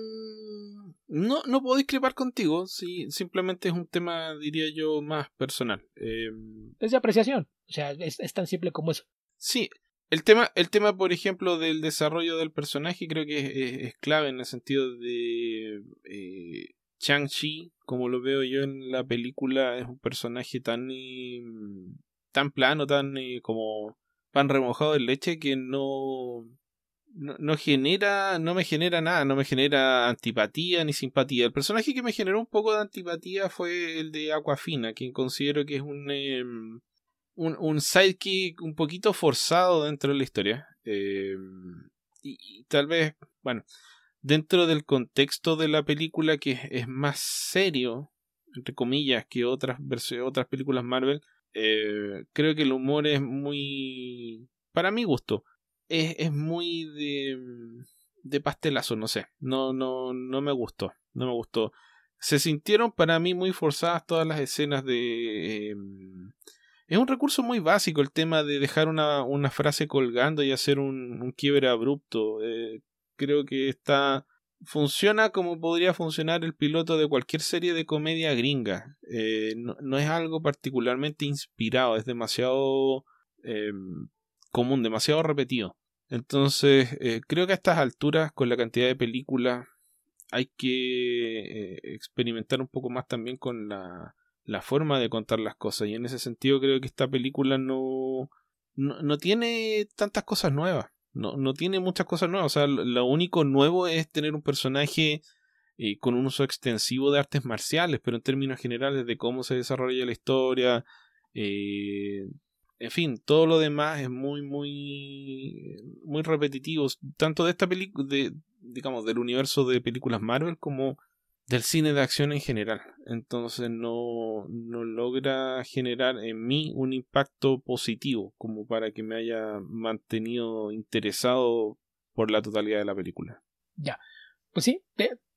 no, no puedo discrepar contigo, sí, simplemente es un tema, diría yo, más personal. Eh, es de apreciación, o sea, es, tan simple como eso. Sí, el tema, el tema, por ejemplo, del desarrollo del personaje creo que es, clave en el sentido de... Eh, Chang-Chi, como lo veo yo en la película, es un personaje tan, eh, tan plano, tan eh, como pan remojado en leche que no, no, genera, no me genera nada, no me genera antipatía ni simpatía. El personaje que me generó un poco de antipatía fue el de Aquafina, quien considero que es un, em, un, un, sidekick un poquito forzado dentro de la historia. Em, y, tal vez, bueno, dentro del contexto de la película que es más serio, entre comillas, que otras, otras películas Marvel, eh, creo que el humor es muy... Para mi gusto, es, es muy de, de pastelazo, no sé, no, no, no me gustó, no me gustó. Se sintieron para mí muy forzadas todas las escenas de... Em, es un recurso muy básico el tema de dejar una, una frase colgando y hacer un, quiebre abrupto. Eh, creo que está funciona como podría funcionar el piloto de cualquier serie de comedia gringa. Eh, no, es algo particularmente inspirado, es demasiado em, común, demasiado repetido. Entonces, eh, creo que a estas alturas, con la cantidad de películas, hay que eh, experimentar un poco más también con la, la, forma de contar las cosas. Y en ese sentido creo que esta película no, no tiene tantas cosas nuevas. No, no tiene muchas cosas nuevas. O sea, lo único nuevo es tener un personaje eh, con un uso extensivo de artes marciales, pero en términos generales de cómo se desarrolla la historia, eh, en fin, todo lo demás es muy, muy, muy repetitivo, tanto de esta película, de, digamos, del universo de películas Marvel como del cine de acción en general. Entonces no, no logra generar en mí un impacto positivo como para que me haya mantenido interesado por la totalidad de la película. Ya, pues sí,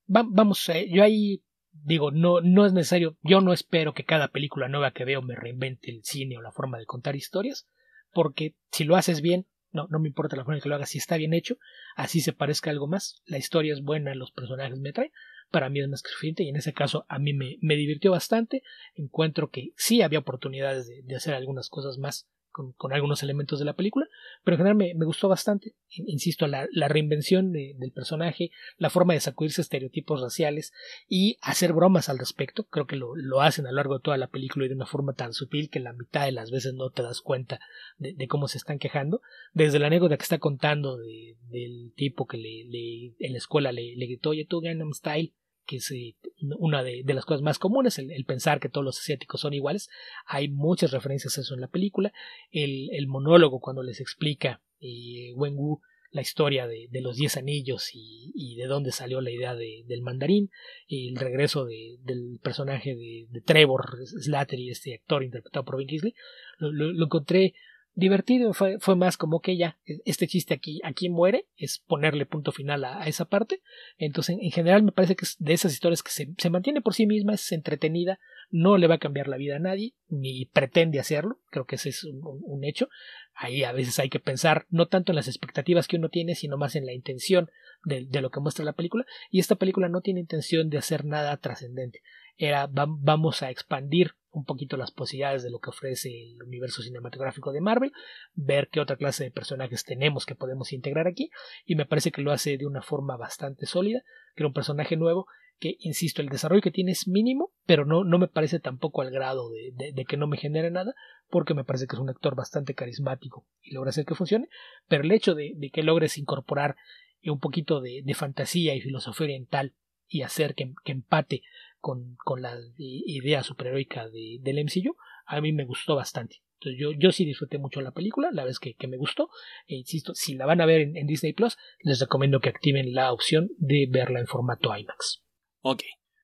vamos, eh, yo ahí digo, no, no es necesario, yo no espero que cada película nueva que veo me reinvente el cine o la forma de contar historias, porque si lo haces bien, no, no me importa la forma en que lo hagas, si está bien hecho, así se parezca algo más, la historia es buena, los personajes me traen, para mí es más que suficiente y en ese caso a mí me, me divirtió bastante. Encuentro que sí había oportunidades de, de hacer algunas cosas más con, algunos elementos de la película, pero en general me, gustó bastante. Insisto, la, la reinvención de, del personaje, la forma de sacudirse estereotipos raciales y hacer bromas al respecto. Creo que lo, lo, hacen a lo largo de toda la película y de una forma tan sutil que la mitad de las veces no te das cuenta de, cómo se están quejando. Desde la anécdota que está contando de, del tipo que le, le, en la escuela le, le gritó, oye tú Gangnam Style, que es eh, una de, las cosas más comunes, el, pensar que todos los asiáticos son iguales. Hay muchas referencias a eso en la película. El, el monólogo cuando les explica eh, Wen Wu la historia de, los diez anillos y, y, de dónde salió la idea de, del mandarín, el regreso de, del personaje de, Trevor Slattery, este actor interpretado por Ben Kingsley, lo encontré divertido, fue, fue más como que ya, este chiste aquí, aquí muere, es ponerle punto final a, esa parte. Entonces, en, general, me parece que es de esas historias que se, se, mantiene por sí misma, es entretenida, no le va a cambiar la vida a nadie, ni pretende hacerlo, creo que ese es un, hecho. Ahí a veces hay que pensar no tanto en las expectativas que uno tiene, sino más en la intención de lo que muestra la película. Y esta película no tiene intención de hacer nada trascendente. Era, vamos a expandir un poquito las posibilidades de lo que ofrece el universo cinematográfico de Marvel, ver qué otra clase de personajes tenemos que podemos integrar aquí, y me parece que lo hace de una forma bastante sólida, que un personaje nuevo que, insisto, el desarrollo que tiene es mínimo, pero no, no me parece tampoco al grado de, que no me genere nada, porque me parece que es un actor bastante carismático y logra hacer que funcione, pero el hecho de, que logres incorporar un poquito de, de, fantasía y filosofía oriental y hacer que, que empate con, con, la idea superheroica de, del MCU, a mí me gustó bastante. Entonces yo, yo sí disfruté mucho la película, la vez que, que me gustó. E insisto, si la van a ver en, Disney Plus, les recomiendo que activen la opción de verla en formato IMAX. Ok.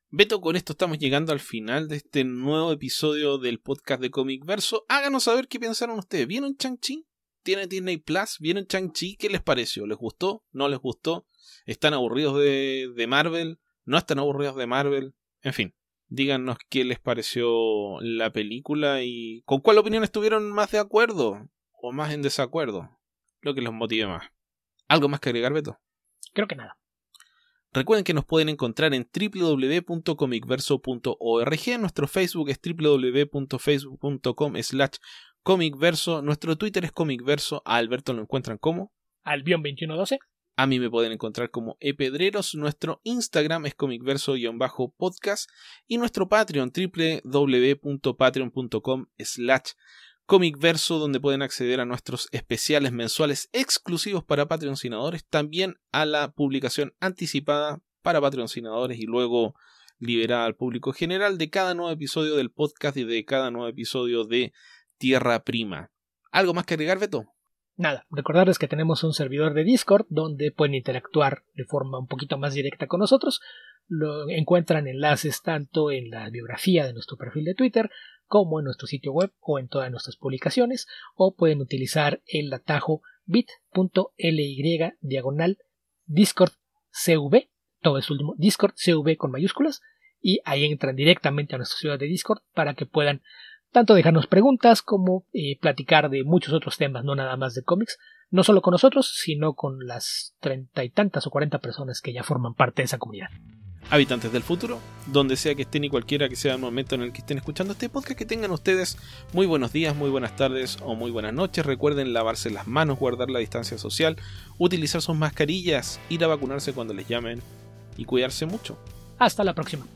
Beto, con esto estamos llegando al final de este nuevo episodio del podcast de Comic Verso. Háganos saber qué pensaron ustedes. ¿Vieron Chang-Chi? ¿Tiene Disney Plus? ¿Vieron Chang-Chi? ¿Qué les pareció? ¿Les gustó? ¿No les gustó? ¿Están aburridos de, de Marvel? ¿No están aburridos de Marvel? En fin, díganos qué les pareció la película y con cuál opinión estuvieron más de acuerdo o más en desacuerdo. Lo que los motive más. ¿Algo más que agregar, Beto? Creo que nada. Recuerden que nos pueden encontrar en www.comicverso.org. Nuestro Facebook es www.facebook.com slash comicverso. Nuestro Twitter es comicverso. A Alberto lo encuentran como Albion2112. A mí me pueden encontrar como epedreros. Nuestro Instagram es comicverso-podcast. Y nuestro Patreon www.patreon.com slash Comic Verso, donde pueden acceder a nuestros especiales mensuales exclusivos para patrocinadores, también a la publicación anticipada para patrocinadores y luego liberada al público general de cada nuevo episodio del podcast y de cada nuevo episodio de Tierra Prima. ¿Algo más que agregar, Beto? Nada, recordarles que tenemos un servidor de Discord donde pueden interactuar de forma un poquito más directa con nosotros. Lo encuentran enlaces tanto en la biografía de nuestro perfil de Twitter como en nuestro sitio web o en todas nuestras publicaciones, o pueden utilizar el atajo bit.ly diagonal discord cv, todo es último, discord cv con mayúsculas, y ahí entran directamente a nuestra ciudad de Discord para que puedan tanto dejarnos preguntas como eh, platicar de muchos otros temas, no nada más de cómics, no solo con nosotros, sino con las treinta y tantas o cuarenta personas que ya forman parte de esa comunidad habitantes del futuro, donde sea que estén y cualquiera que sea el momento en el que estén escuchando este podcast, que tengan ustedes muy buenos días, muy buenas tardes o muy buenas noches. Recuerden lavarse las manos, guardar la distancia social, utilizar sus mascarillas, ir a vacunarse cuando les llamen y cuidarse mucho. Hasta la próxima.